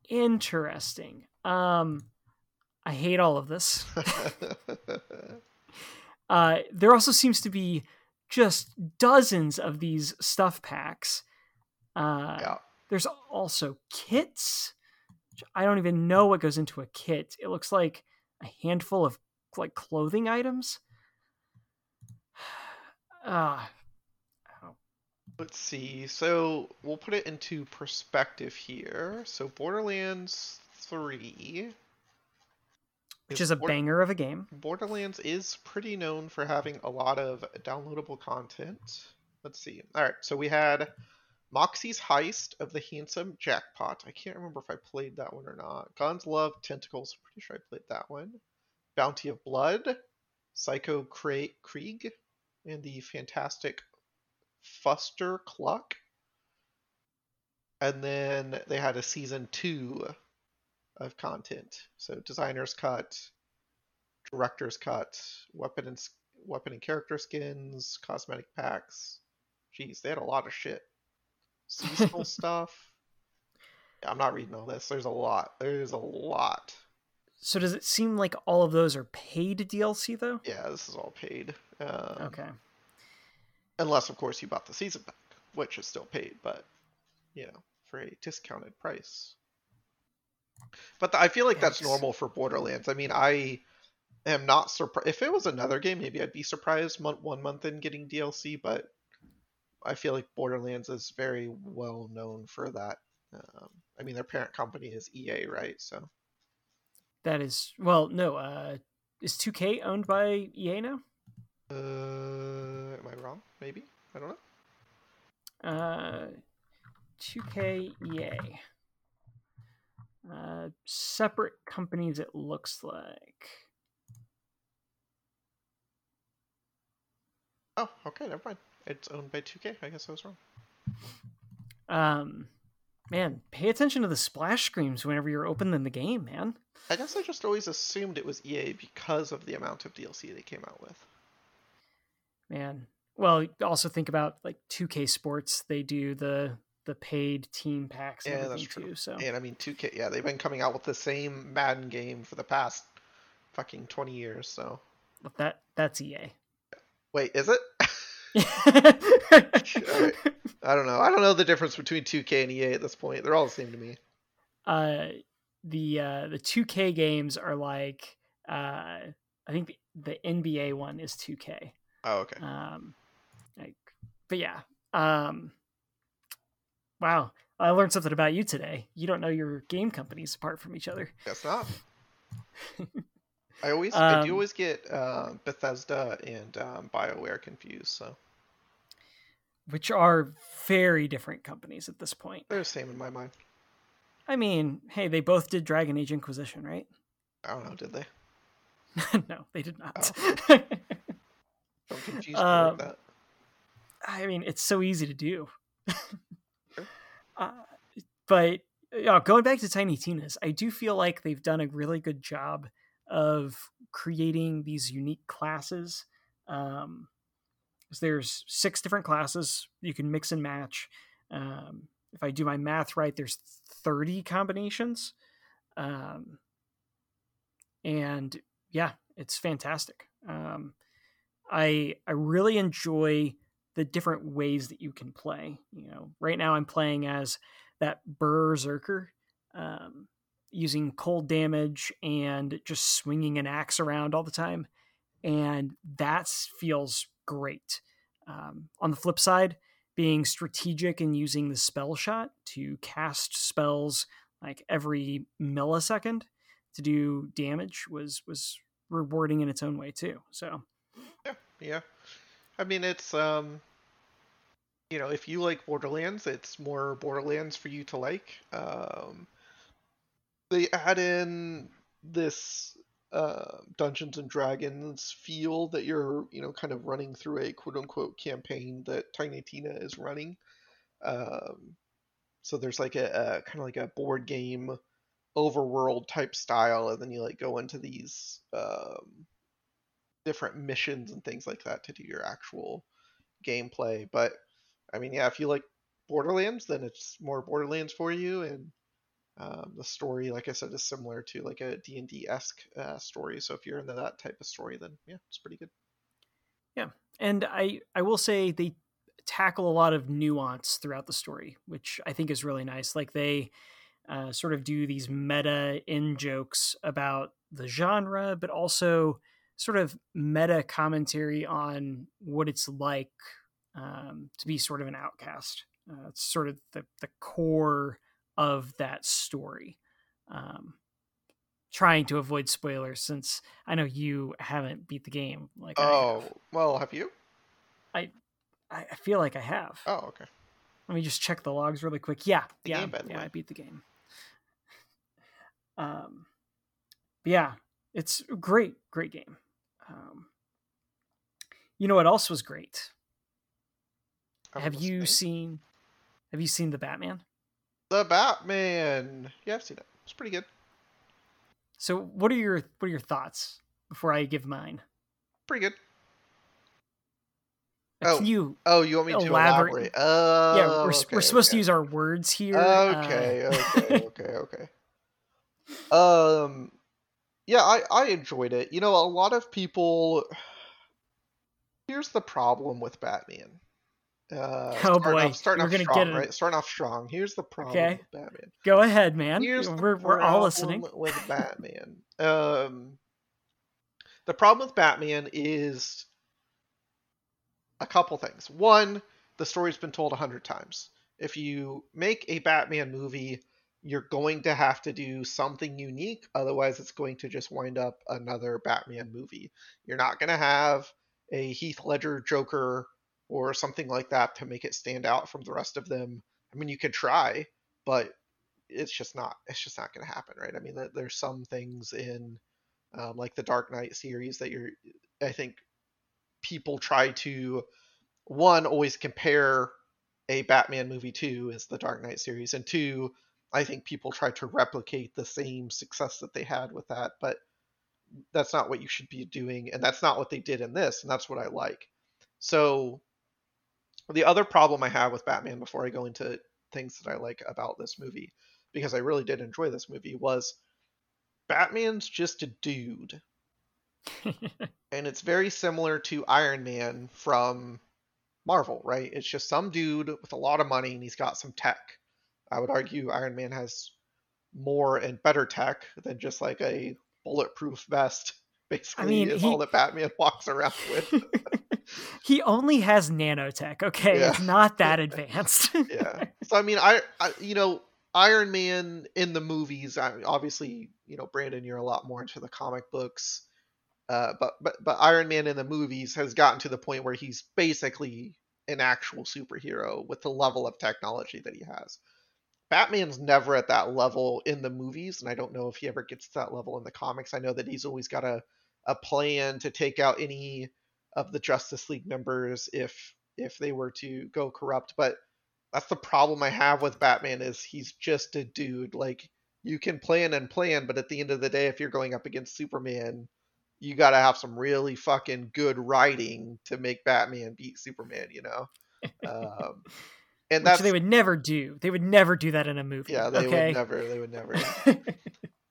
Interesting. Um, I hate all of this. uh, there also seems to be just dozens of these stuff packs. Uh, yeah. There's also kits. I don't even know what goes into a kit. It looks like a handful of like clothing items. Ah.
Uh, Let's see. So we'll put it into perspective here. So Borderlands 3
which is a Border- banger of a game.
Borderlands is pretty known for having a lot of downloadable content. Let's see. All right, so we had Moxxi's Heist of the Handsome Jackpot. I can't remember if I played that one or not. Guns Love Tentacles. I'm Pretty sure I played that one. Bounty of Blood. Psycho Cra- Krieg. And the fantastic Fustercluck. And then they had a season two of content. So designer's cut, director's cut, weapon and weapon and character skins, cosmetic packs. Jeez, they had a lot of shit seasonal stuff. Yeah, I'm not reading all this. There's a lot. There's a lot.
So does it seem like all of those are paid DLC though?
Yeah, this is all paid. Um,
okay.
Unless, of course, you bought the season pack, which is still paid, but you know, for a discounted price. But the, I feel like that's normal for Borderlands. I mean, I am not surprised. If it was another game, maybe I'd be surprised one month in getting DLC. But I feel like Borderlands is very well known for that. Um, I mean, their parent company is EA, right? So
that is well, no. Uh, is 2K owned by EA now?
Uh, am I wrong? Maybe I don't know.
Uh, 2K EA. Uh, separate companies. It looks like.
Oh, okay, never mind. It's owned by 2K. I guess I was wrong.
Um, man, pay attention to the splash screens whenever you're opening the game, man.
I guess I just always assumed it was EA because of the amount of DLC they came out with.
Man, well, also think about like 2K Sports. They do the the paid team packs
Yeah, that's true.
too. So
And I mean, 2K, yeah, they've been coming out with the same Madden game for the past fucking 20 years. So
but that that's EA.
wait, is it? I don't know. I don't know the difference between 2K and EA at this point. They're all the same to me.
uh, the uh, the 2K games are like uh, I think the, the NBA one is 2K.
Oh, okay.
Um, like, but yeah. Um, wow, I learned something about you today. You don't know your game companies apart from each other.
Guess not. I always, I do
Um,
always get uh, Bethesda and um, BioWare confused. So
which are very different companies at this point.
they're the same in my mind.
I mean, hey, they both did Dragon Age Inquisition, right?
I don't know. Did they?
no, they did not.
I'm confused by
Um,
that.
I mean, it's so easy to do.
Sure.
uh, but yeah, going back to Tiny Tina's, I do feel like they've done a really good job of creating these unique classes. Um, there's six different classes you can mix and match. Um, if I do my math right, there's 30 combinations. Um, and yeah, it's fantastic. Um, I I really enjoy the different ways that you can play. You know, right now I'm playing as that berserker, um, using cold damage and just swinging an axe around all the time, and that feels great. Um, on the flip side, being strategic and using the spell shot to cast spells like every millisecond to do damage was was rewarding in its own way too. So
Yeah, yeah. I mean, it's um, you know, if you like Borderlands, it's more Borderlands for you to like. Um, they add in this uh, Dungeons and Dragons feel that you're, you know, kind of running through a quote unquote campaign that Tiny Tina is running. Um, so there's like a, a kind of like a board game overworld type style, and then you like go into these um, different missions and things like that to do your actual gameplay. But I mean, yeah, if you like Borderlands, then it's more Borderlands for you, and um, the story, like I said, is similar to like a D and D esque uh, story. So if you're into that type of story, then yeah, it's pretty good.
Yeah, and I I will say they tackle a lot of nuance throughout the story, which I think is really nice. Like they uh, sort of do these meta in jokes about the genre, but also sort of meta commentary on what it's like um, to be sort of an outcast. Uh, it's sort of the the core of that story. Um, trying to avoid spoilers since I know you haven't beat the game. Like have.
Oh, well, have you?
I, I feel like I have.
Oh, okay.
Let me just check the logs really quick. Yeah,
The
yeah,
game,
yeah.
way.
I beat the game. Um, yeah, it's great, great game. Um, you know what else was great? Have you seen? Have you seen the Batman?
The Batman? Yeah, I've seen it. It's pretty good.
So, what are your what are your thoughts before I give mine?
Pretty good.
Uh,
Oh,
you?
Oh, you want me to
Elaborate.
elaborate? Oh,
yeah, we're,
okay,
we're supposed to use our words here. uh,
Okay, okay, okay, okay. Um, yeah, I I enjoyed it. You know, a lot of people. Here's the problem with Batman. Uh,
Oh, boy,
off, starting
we're
off
gonna
strong,
get it.
right? Starting off strong. Here's the problem
Okay.
with Batman.
Go ahead, man.
Here's
we're we're all listening.
with Batman. Um, the problem with Batman is a couple things. One, the story's been told a hundred times. If you make a Batman movie, you're going to have to do something unique. Otherwise, it's going to just wind up another Batman movie. You're not going to have a Heath Ledger Joker or something like that to make it stand out from the rest of them. I mean, you could try, but it's just not. It's just not going to happen, right? I mean, there's some things in um, like the Dark Knight series that you're. I think people try to one always compare a Batman movie to is the Dark Knight series, and two, I think people try to replicate the same success that they had with that, but that's not what you should be doing, and that's not what they did in this, and that's what I like. So, the other problem I have with Batman before I go into things that I like about this movie because I really did enjoy this movie was Batman's just a dude. and it's very similar to Iron Man from Marvel, right? It's just some dude with a lot of money and he's got some tech. I would argue Iron Man has more and better tech than just like a bulletproof vest. Basically, I mean, is he... all that Batman walks around with.
he only has nanotech. Okay, yeah. it's not that advanced.
yeah. So I mean, I, I, you know, Iron Man in the movies. I mean, obviously, you know, Brandon, you're a lot more into the comic books. Uh, but but but Iron Man in the movies has gotten to the point where he's basically an actual superhero with the level of technology that he has. Batman's never at that level in the movies, and I don't know if he ever gets to that level in the comics. I know that he's always got a, a plan to take out any of the Justice League members if if they were to go corrupt, but that's the problem I have with Batman is he's just a dude. Like you can plan and plan, but at the end of the day, if you're going up against Superman, you got to have some really fucking good writing to make Batman beat Superman. You know. Um,
and that's Which they would never do. They would never do that in a movie.
Yeah, they
okay?
would never. They would never.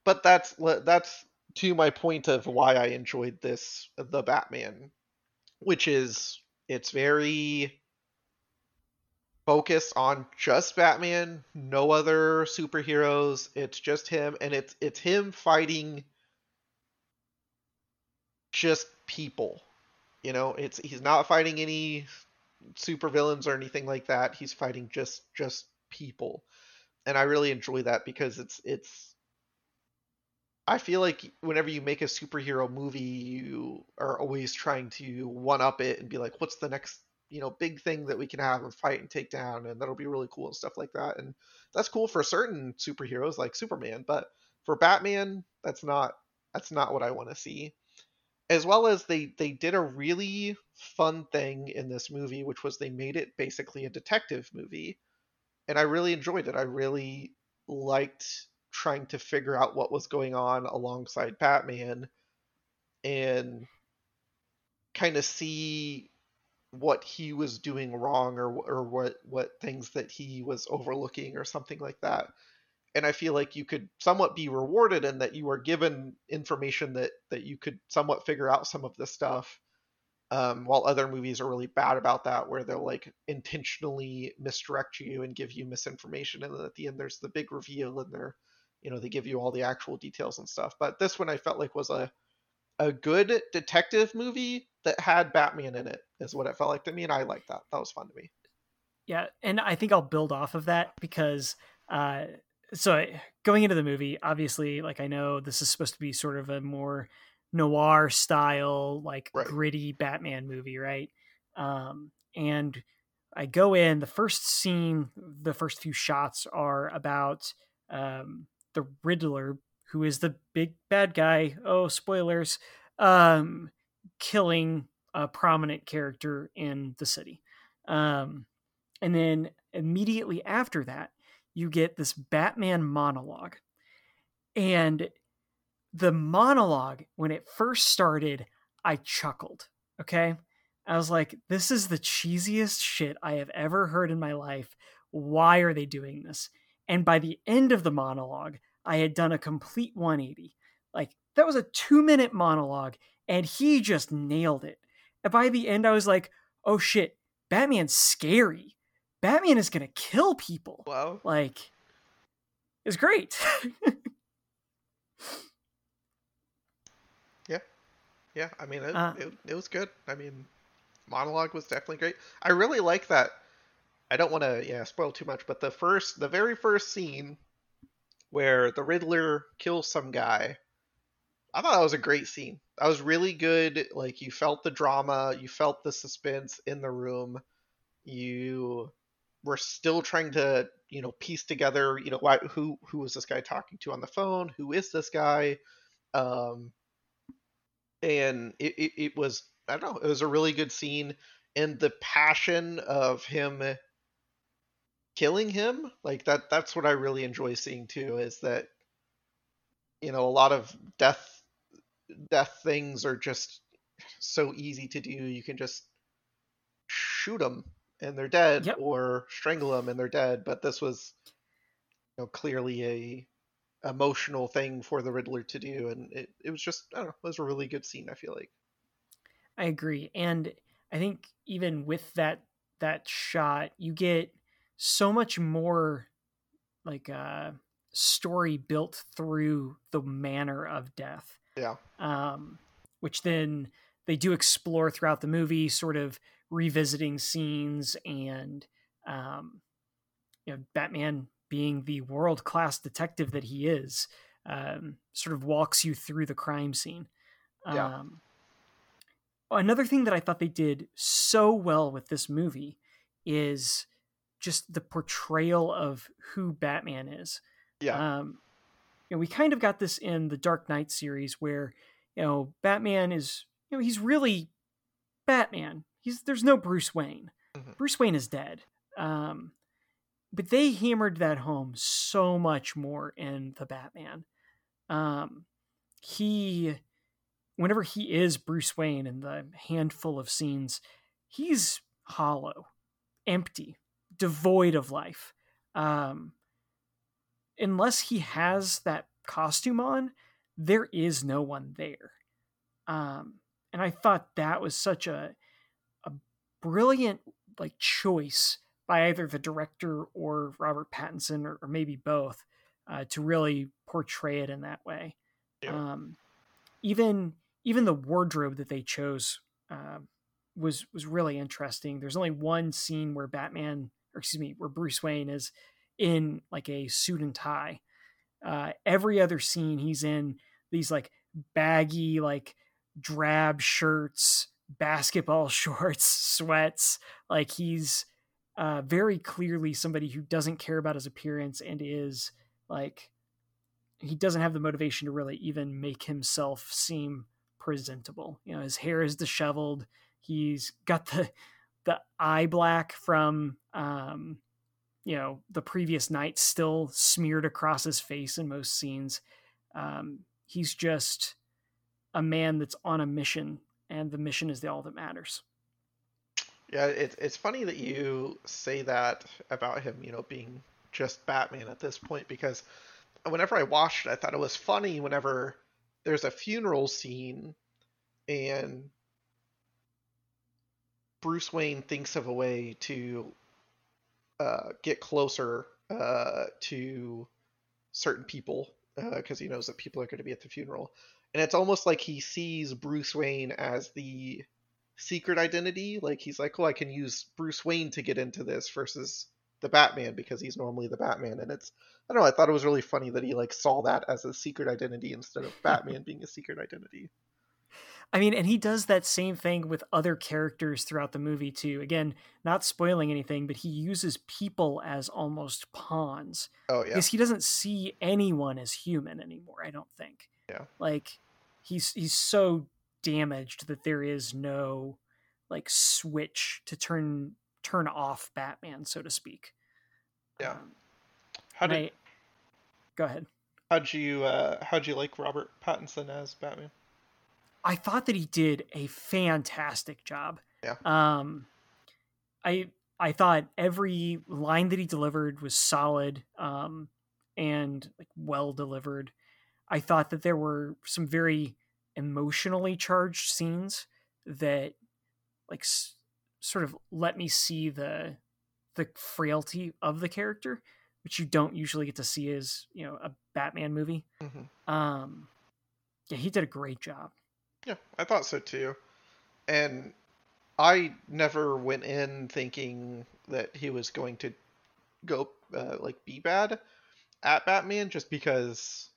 but that's that's to my point of why I enjoyed this the Batman, which is it's very focused on just Batman, no other superheroes. It's just him, and it's it's him fighting just people. You know, it's he's not fighting any supervillains or anything like that. He's fighting just just people. And I really enjoy that because it's it's I feel like whenever you make a superhero movie, you are always trying to one up it and be like, what's the next, you know, big thing that we can have and fight and take down, and that'll be really cool and stuff like that. And that's cool for certain superheroes like Superman, but for Batman, that's not that's not what I want to see as well as they they did a really fun thing in this movie which was they made it basically a detective movie. And i really enjoyed it. I really liked trying to figure out what was going on alongside batman and kind of see what he was doing wrong or or what what things that he was overlooking or something like that and I feel like you could somewhat be rewarded in that you are given information that that you could somewhat figure out some of this stuff. Um, while other movies are really bad about that, where they'll like intentionally misdirect you and give you misinformation, and then at the end there's the big reveal, and they're, you know, they give you all the actual details and stuff. But this one I felt like was a a good detective movie that had Batman in it, is what it felt like to me, and I liked that. That was fun to me.
Yeah, and I think I'll build off of that because uh, so going into the movie, obviously, like I know this is supposed to be sort of a more noir style, like right. gritty Batman movie, right? Um, and I go in. The first scene, the first few shots are about um, the Riddler, who is the big bad guy. Oh, spoilers! Um, killing a prominent character in the city. Um, and then immediately after that, you get this Batman monologue. And the monologue, when it first started, I chuckled. Okay. I was like, this is the cheesiest shit I have ever heard in my life. Why are they doing this? And by the end of the monologue, I had done a complete 180. Like, that was a two minute monologue, and he just nailed it. And by the end, I was like, oh shit, Batman's scary. Batman is gonna kill people.
Wow.
Like, it's great.
yeah, yeah. I mean, it, uh, it, it was good. I mean, monologue was definitely great. I really like that. I don't want to yeah spoil too much, but the first, the very first scene where the Riddler kills some guy. I thought that was a great scene. That was really good. Like you felt the drama, you felt the suspense in the room. You we're still trying to you know piece together you know why, who who was this guy talking to on the phone? Who is this guy? Um and it, it, it was i don't know it was a really good scene. And the passion of him killing him like that that's what i really enjoy seeing too is that you know a lot of death death things are just so easy to do. You can just shoot them and they're dead,
Yep.
or strangle them and they're dead. But this was, you know, clearly a emotional thing for the Riddler to do, and it, it was just I don't know, it was a really good scene. I feel like.
I agree. And I think even with that that shot, you get so much more like uh story built through the manner of death.
Yeah.
Um which then they do explore throughout the movie, sort of revisiting scenes and um you know, Batman being the world class detective that he is, um, sort of walks you through the crime scene.
Yeah.
Um, another thing that I thought they did so well with this movie is just the portrayal of who Batman is.
Yeah.
Um, you know, we kind of got this in the Dark Knight series where, you know, Batman is, you know, he's really Batman. He's there's no Bruce Wayne.
Mhm.
Bruce Wayne is dead. Um, but they hammered that home so much more in the Batman. Um, he, whenever he is Bruce Wayne in the handful of scenes, he's hollow, empty, devoid of life. Um, unless he has that costume on, there is no one there. Um, and I thought that was such a brilliant like choice by either the director or Robert Pattinson or, or maybe both uh, to really portray it in that way.
Yeah.
Um, even even the wardrobe that they chose uh, was was really interesting. There's only one scene where Batman, or excuse me, where Bruce Wayne is in like a suit and tie. Uh, every other scene, he's in these like baggy, like drab shirts, basketball shorts, sweats. Like he's uh, very clearly somebody who doesn't care about his appearance and is like he doesn't have the motivation to really even make himself seem presentable. You know, his hair is disheveled. He's got the the eye black from um, you know the previous night still smeared across his face in most scenes. Um, he's just a man that's on a mission, and the mission is the all that matters.
Yeah, it's it's funny that you say that about him, you know, being just Batman at this point because whenever I watched it, I thought it was funny whenever there's a funeral scene and Bruce Wayne thinks of a way to uh, get closer uh, to certain people because he knows that people are going to be at the funeral. And it's almost like he sees Bruce Wayne as the secret identity. Like he's like, oh, I can use Bruce Wayne to get into this versus the Batman because he's normally the Batman. And it's, I don't know, I thought it was really funny that he like saw that as a secret identity instead of Batman being a secret identity.
I mean, and he does that same thing with other characters throughout the movie too. Again, not spoiling anything, but he uses people as almost pawns
Oh yeah,
because he doesn't see anyone as human anymore. I don't think.
Yeah.
Like he's he's so damaged that there is no like switch to turn turn off Batman, so to speak.
Yeah.
Um,
how did
I- go ahead.
how'd you uh, how'd you like Robert Pattinson as Batman?
I thought that he did a fantastic job.
Yeah.
Um, I I thought every line that he delivered was solid, um, and like well delivered. I thought that there were some very emotionally charged scenes that like s- sort of let me see the the frailty of the character, which you don't usually get to see as you know a Batman movie.
Mhm.
Um, yeah, he did a great job.
Yeah, I thought so too. And I never went in thinking that he was going to go uh, like be bad at Batman just because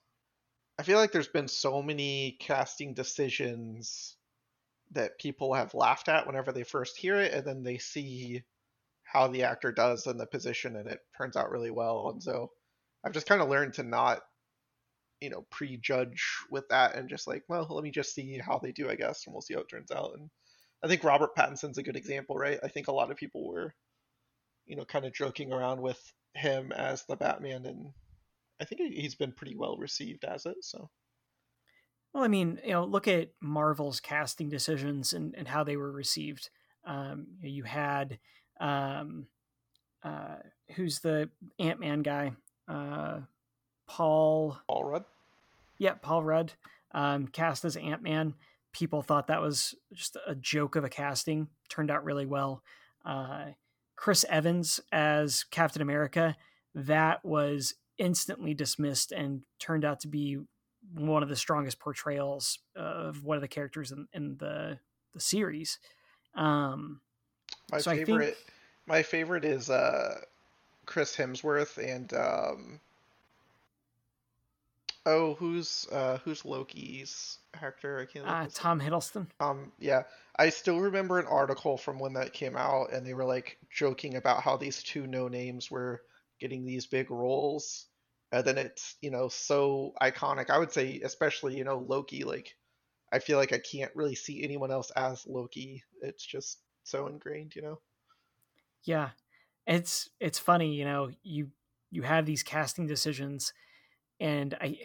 I feel like there's been so many casting decisions that people have laughed at whenever they first hear it and then they see how the actor does in the position and it turns out really well. And so I've just kind of learned to not you know prejudge with that and just like well let me just see how they do i guess and we'll see how it turns out. And i think robert pattinson's a good example right? I think a lot of people were you know kind of joking around with him as the batman and i think he- he's been pretty well received as it so
Well, I mean, you know, look at Marvel's casting decisions and, and how they were received. Um, you had um, uh, who's the Ant Man guy? Uh, Paul.
Paul Rudd.
Yeah, Paul Rudd, um, cast as Ant Man. People thought that was just a joke of a casting. Turned out really well. Uh, Chris Evans as Captain America. That was instantly dismissed and turned out to be one of the strongest portrayals of one of the characters in, in the the series. Um,
my
so
favorite,
think-
my favorite is uh, Chris Hemsworth and um, oh, who's uh, who's Loki's actor? I can't.
uh, Tom Hiddleston.
Um, yeah, I still remember an article from when that came out, and they were like joking about how these two no names were getting these big roles, and then it's you know so iconic. I would say, especially you know Loki. Like, I feel like I can't really see anyone else as Loki. It's just so ingrained, you know.
Yeah, it's it's funny, you know, you you have these casting decisions, and I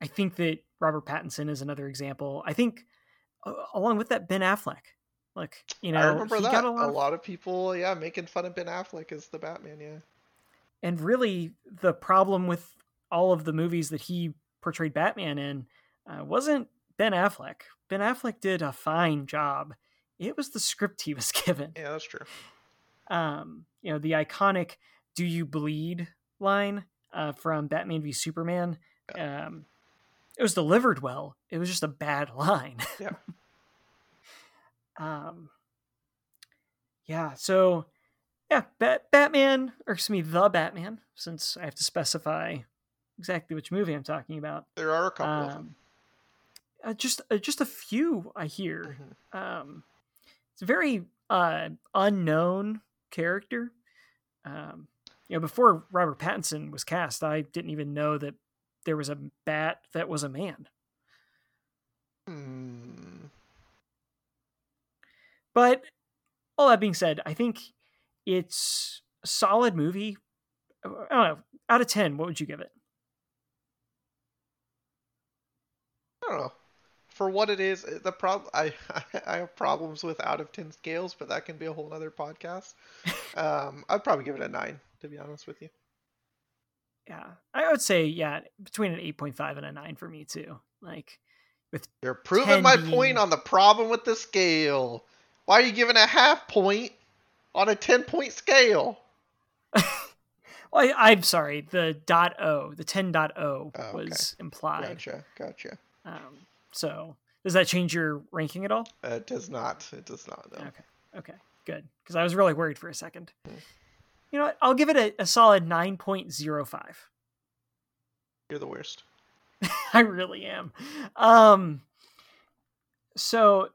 I think that Robert Pattinson is another example. I think along with that Ben Affleck, like you know,
I remember that
got
a
a lot,
lot,
of-
of people, yeah, making fun of Ben Affleck as the Batman. Yeah,
and really the problem with all of the movies that he portrayed Batman in uh, wasn't Ben Affleck. Ben Affleck did a fine job. It was the script he was given.
yeah, that's true.
um, you know, the iconic "Do you bleed?" line uh, from Batman v Superman. Um, it was delivered well. It was just a bad line.
Yeah.
um, yeah. So, yeah, Bat- Batman, or excuse me, the Batman, since I have to specify exactly which movie I'm talking about.
There are a couple of them.
Um, uh, just uh, just a few I hear
Mhm.
um, it's a very uh, unknown character. Um, you know, before Robert Pattinson was cast, I didn't even know that there was a bat that was a man.
Hmm.
But all that being said, I think it's a solid movie. I don't know. Out of ten, what would you give it?
I don't know. For what it is, the problem I I have problems with out of ten scales, but that can be a whole other podcast. um, I'd probably give it a nine, to be honest with you.
Yeah, I would say yeah, between an eight point five and a nine for me too. Like with
You're proving my
being-
point on the problem with the scale. Why are you giving a half point on a ten point scale?
Well, I, I'm sorry. The dot O, the 10.0
Oh, okay.
was implied.
Gotcha, gotcha.
Um, so does that change your ranking at all?
Uh, it does not. It does not. No.
Okay. Okay. Good. Because I was really worried for a second.
Hmm.
You know what? I'll give it a, a solid 9.05.
You're the worst.
I really am. Um, so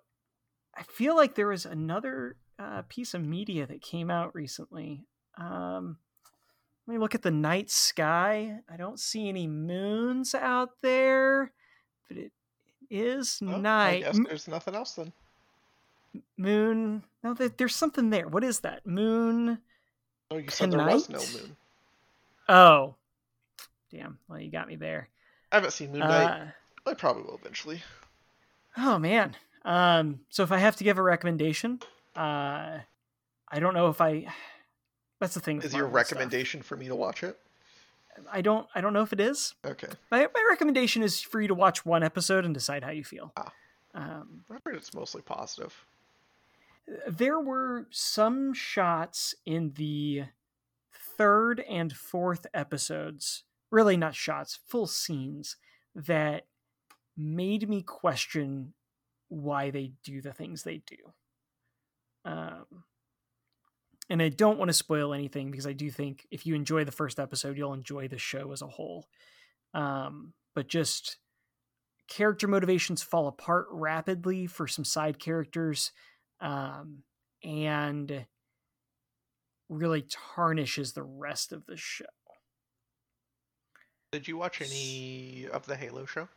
I feel like there was another uh, piece of media that came out recently. Um, let me look at the night sky. I don't see any moons out there, but it is
I
night.
guess there's nothing else then.
moon. No, there's something there. What is that? Moon.
Oh, you said there was no moon.
Oh, damn. Well, you got me there.
I haven't seen Moon Knight.
Uh,
I probably will eventually.
Oh man. Um, so if I have to give a recommendation, uh, I don't know if I. That's the thing.
Is your
Marvel stuff.
recommendation for me to watch it?
I don't. I don't know if it is.
Okay.
My my recommendation is for you to watch one episode and decide how you feel.
Ah.
Um,
I heard it's mostly positive.
there were some shots in the third and fourth episodes, really not shots, full scenes that made me question why they do the things they do. Um, and I don't want to spoil anything because I do think if you enjoy the first episode, you'll enjoy the show as a whole. Um, but just character motivations fall apart rapidly for some side characters um, and really tarnishes the rest of the show.
Did you watch any of the Halo show?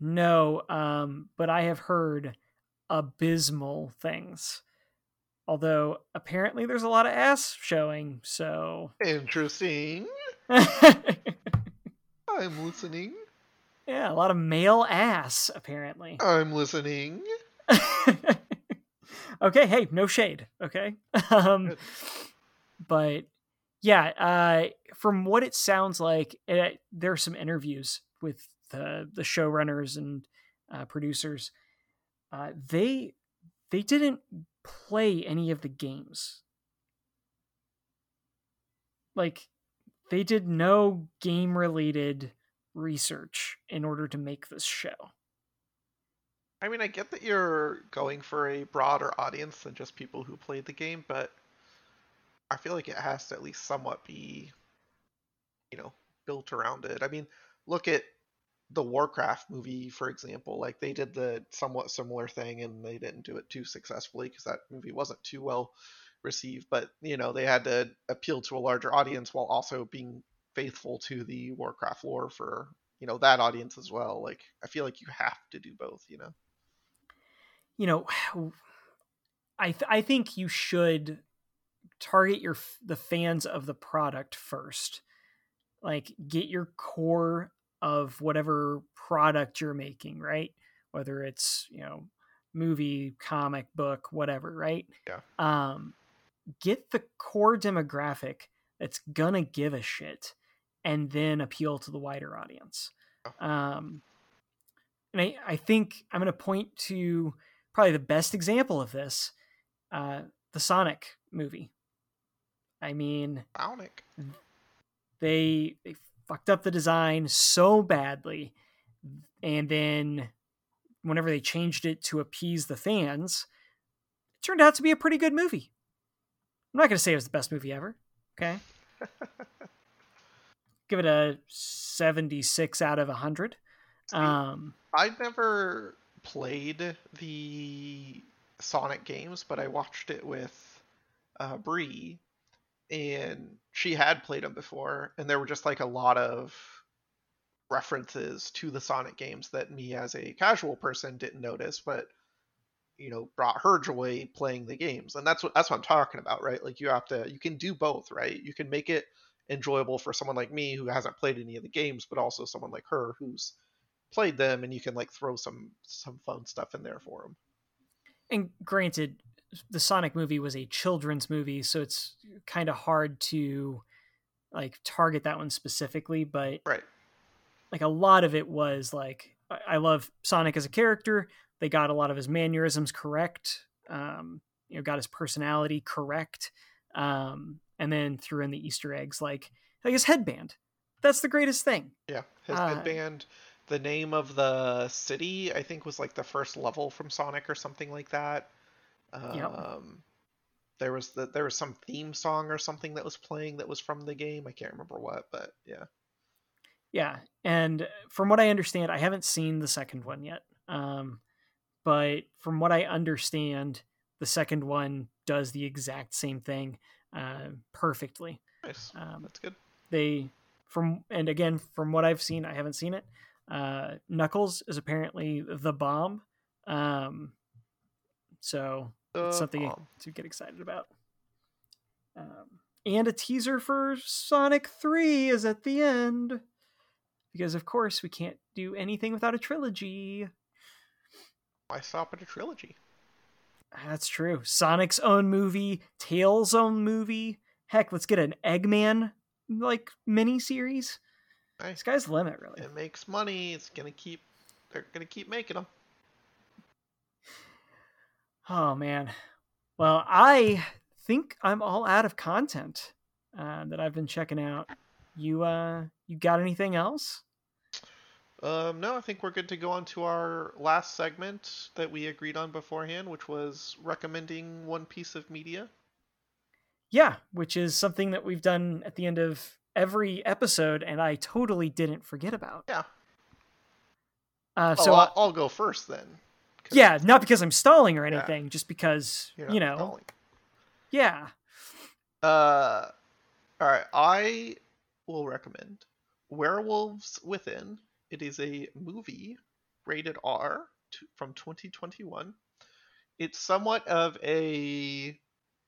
No, um, but I have heard abysmal things. Although apparently there's a lot of ass showing, so
Interesting. I'm listening.
Yeah, a lot of male ass apparently.
I'm listening.
Okay, hey, no shade. Okay. um, but yeah, uh, from what it sounds like, it, there are some interviews with the the showrunners and uh, producers. Uh, they they didn't play any of the games. Like they did no game related research in order to make this show.
I mean, I get that you're going for a broader audience than just people who played the game, but I feel like it has to at least somewhat be, you know, built around it. I mean, look at the Warcraft movie, for example. Like they did the somewhat similar thing, and they didn't do it too successfully because that movie wasn't too well received. But you know, they had to appeal to a larger audience while also being faithful to the Warcraft lore for you know that audience as well. Like I feel like you have to do both. You know.
you know i th- i think you should target your the fans of the product first like get your core of whatever product you're making right whether it's you know movie comic book whatever right
Yeah.
um get the core demographic that's gonna give a shit and then appeal to the wider audience um and I, I think I'm going to point to probably the best example of this uh, the Sonic movie. I mean,
Bionic.
they, they fucked up the design so badly. And then whenever they changed it to appease the fans, it turned out to be a pretty good movie. I'm not going to say it was the best movie ever. Okay. Give it a 76 out of 100. Um,
I'd never played the Sonic games, but I watched it with uh, Bree, and she had played them before, and there were just like a lot of references to the Sonic games that me as a casual person didn't notice, but you know brought her joy playing the games, and that's what that's what I'm talking about, right? Like you have to you can do both, right? You can make it enjoyable for someone like me who hasn't played any of the games, but also someone like her who's played them and you can like throw some some fun stuff in there for them.
and granted the sonic movie was a children's movie so it's kind of hard to like target that one specifically but
Right.
like a lot of it was like i love sonic as a character they got a lot of his mannerisms correct um you know got his personality correct um and then threw in the easter eggs like like his headband that's the greatest thing
Yeah. His
Uh,
headband, the name of the city, I think was like the first level from Sonic or something like that. Um
Yep.
there was the, there was some theme song or something that was playing that was from the game. I can't remember what, but yeah.
Yeah, and from what I understand, I haven't seen the second one yet. Um, but from what I understand, the second one does the exact same thing uh, perfectly.
Nice.
Um,
That's good.
they from and again from what I've seen, I haven't seen it. Uh, Knuckles is apparently the bomb. Um, so it's something to get excited about. Um, and a teaser for Sonic 3 is at the end. Because, of course, we can't do anything without a trilogy.
Why stop at a trilogy?
That's true. Sonic's own movie, Tails' own movie. Heck, let's get an Eggman like mini series.
Nice.
Sky's the limit, really.
It makes money. It's gonna keep. They're gonna keep making them.
Oh man. Well, I think I'm all out of content uh, that I've been checking out. You uh, you got anything else?
Um, no, I think we're good to go on to our last segment that we agreed on beforehand, which was recommending one piece of media.
Yeah, which is something that we've done at the end of every episode, and I totally didn't forget about.
Yeah.
Uh,
Oh,
so
I'll, I'll go first then.
Yeah, not because I'm stalling or
Yeah.
anything, just because you know.
stalling.
Yeah.
Uh, all right. I will recommend Werewolves Within. It is a movie rated R t- from 2021. It's somewhat of a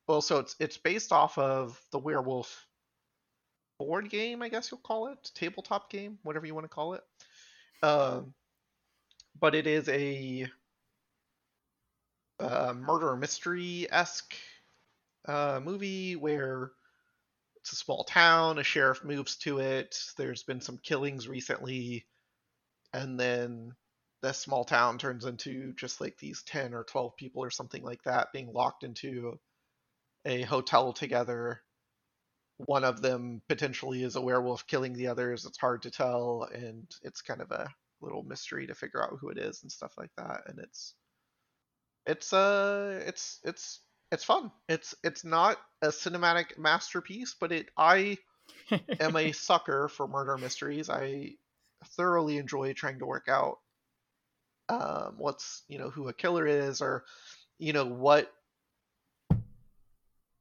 well, so it's it's based off of the Werewolf board game, I guess you'll call it, tabletop game, whatever you want to call it. Um, but it is a uh, murder mystery esque uh, movie where it's a small town, a sheriff moves to it. There's been some killings recently, and then the small town turns into just like these 10 or 12 people or something like that being locked into a hotel together. One of them potentially is a werewolf killing the others. It's hard to tell, and it's kind of a little mystery to figure out who it is and stuff like that. And it's it's uh it's it's it's fun. It's it's not a cinematic masterpiece, but it I am a sucker for murder mysteries. I thoroughly enjoy trying to work out um, what's you know who a killer is or you know what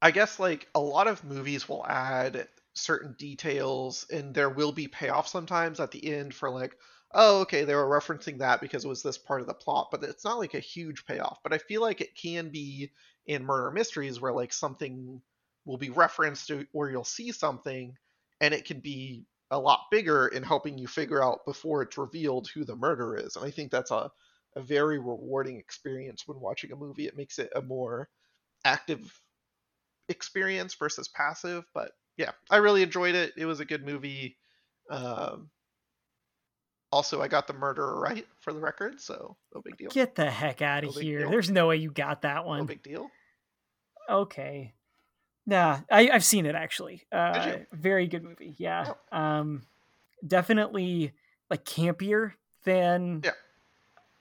I guess like a lot of movies will add certain details and there will be payoff sometimes at the end for like oh okay they were referencing that because it was this part of the plot but it's not like a huge payoff but I feel like it can be in murder mysteries where like something will be referenced or you'll see something and it can be a lot bigger in helping you figure out before it's revealed who the murderer is. And I think that's a, a very rewarding experience when watching a movie. It makes it a more active experience versus passive. But yeah, I really enjoyed it. It was a good movie. Um, also, I got the murderer right for the record, so no big deal.
Get the heck out of no here. There's no way you got that one. No
big deal.
Okay. Nah, I, have seen it actually. Uh, very good movie. Yeah. Oh. Um, definitely like campier than
yeah.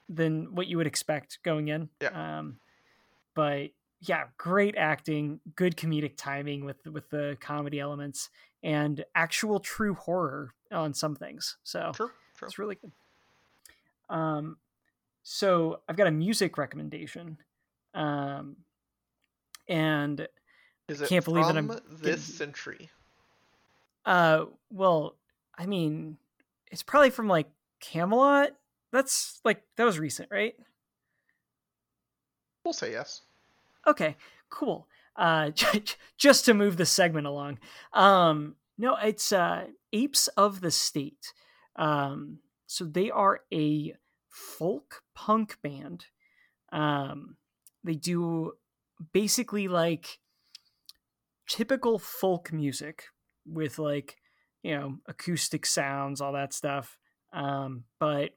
than what you would expect going in.
Yeah.
Um, but yeah, great acting, good comedic timing with with the comedy elements, and actual true horror on some things. So
true, true.
it's really good. Um, so I've got a music recommendation, um, and
is it can't believe that I'm this getting... century.
Uh, well, I mean, it's probably from like Camelot. That's like that was recent, right?
We'll say yes.
Okay, cool. Uh, just to move the segment along. Um, no, it's uh, Apes of the State. Um, so they are a folk punk band. Um, they do basically like typical folk music with like you know acoustic sounds all that stuff um, but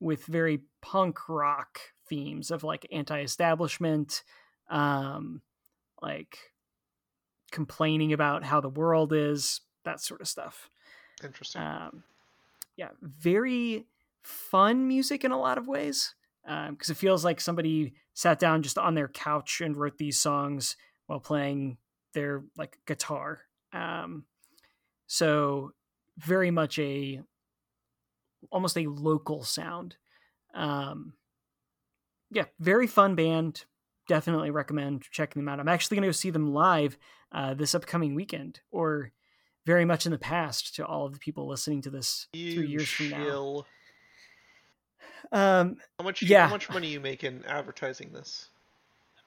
with very punk rock themes of like anti-establishment um, like complaining about how the world is that sort of stuff
interesting
um, yeah very fun music in a lot of ways because um, it feels like somebody sat down just on their couch and wrote these songs while playing their like guitar. Um, so very much a almost a local sound. Um, yeah, very fun band. Definitely recommend checking them out. I'm actually going to go see them live uh, this upcoming weekend, or very much in the past to all of the people listening to this
you
three years
chill.
from now. Um,
how much?
Yeah.
How much money you make in advertising this?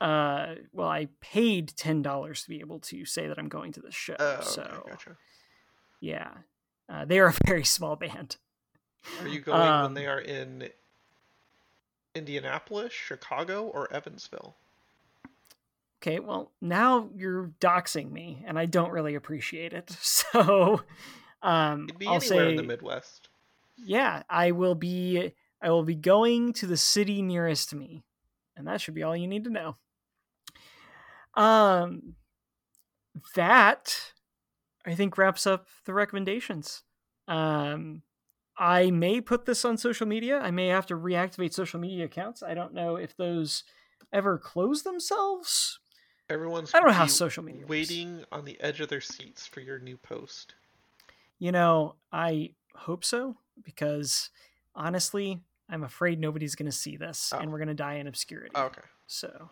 uh, well, I paid ten dollars to be able to say that I'm going to the show.
Oh, okay,
so,
gotcha.
yeah, uh, they are a very small band.
Are you going um, when they are in Indianapolis, Chicago, or Evansville?
Okay, well, now you're doxing me, and I don't really appreciate it. So, um,
It'd be
I'll
anywhere
say,
in the Midwest.
Yeah, I will be. I will be going to the city nearest me, and that should be all you need to know. Um, that I think wraps up the recommendations. Um, I may put this on social media. I may have to reactivate social media accounts. I don't know if those ever close themselves.
Everyone's
I don't know how social media
waiting
works.
on the edge of their seats for your new post.
You know, I hope so because honestly, I'm afraid nobody's going to see this oh. and we're going to die in obscurity.
Oh, okay.
So,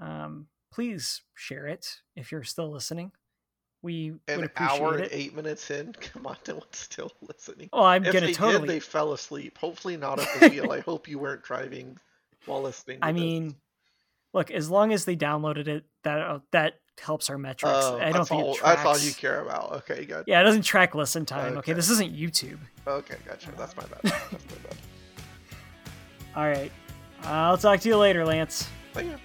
um, please share it if you're still listening. We
an
would
hour
and
it. eight minutes in. Come on, no one's still listening.
Oh, I'm
if
gonna
they
totally.
Did, they fell asleep. Hopefully not at the wheel. I hope you weren't driving while listening.
I
this.
mean, look, as long as they downloaded it, that uh, that helps our metrics.
Oh,
I don't think
all. That's all you care about. Okay, good.
Yeah, it doesn't track listen time.
Okay,
okay this isn't YouTube.
Okay, gotcha. That's my bad. That's my bad.
all right. I'll talk to you later, Lance.
Yeah.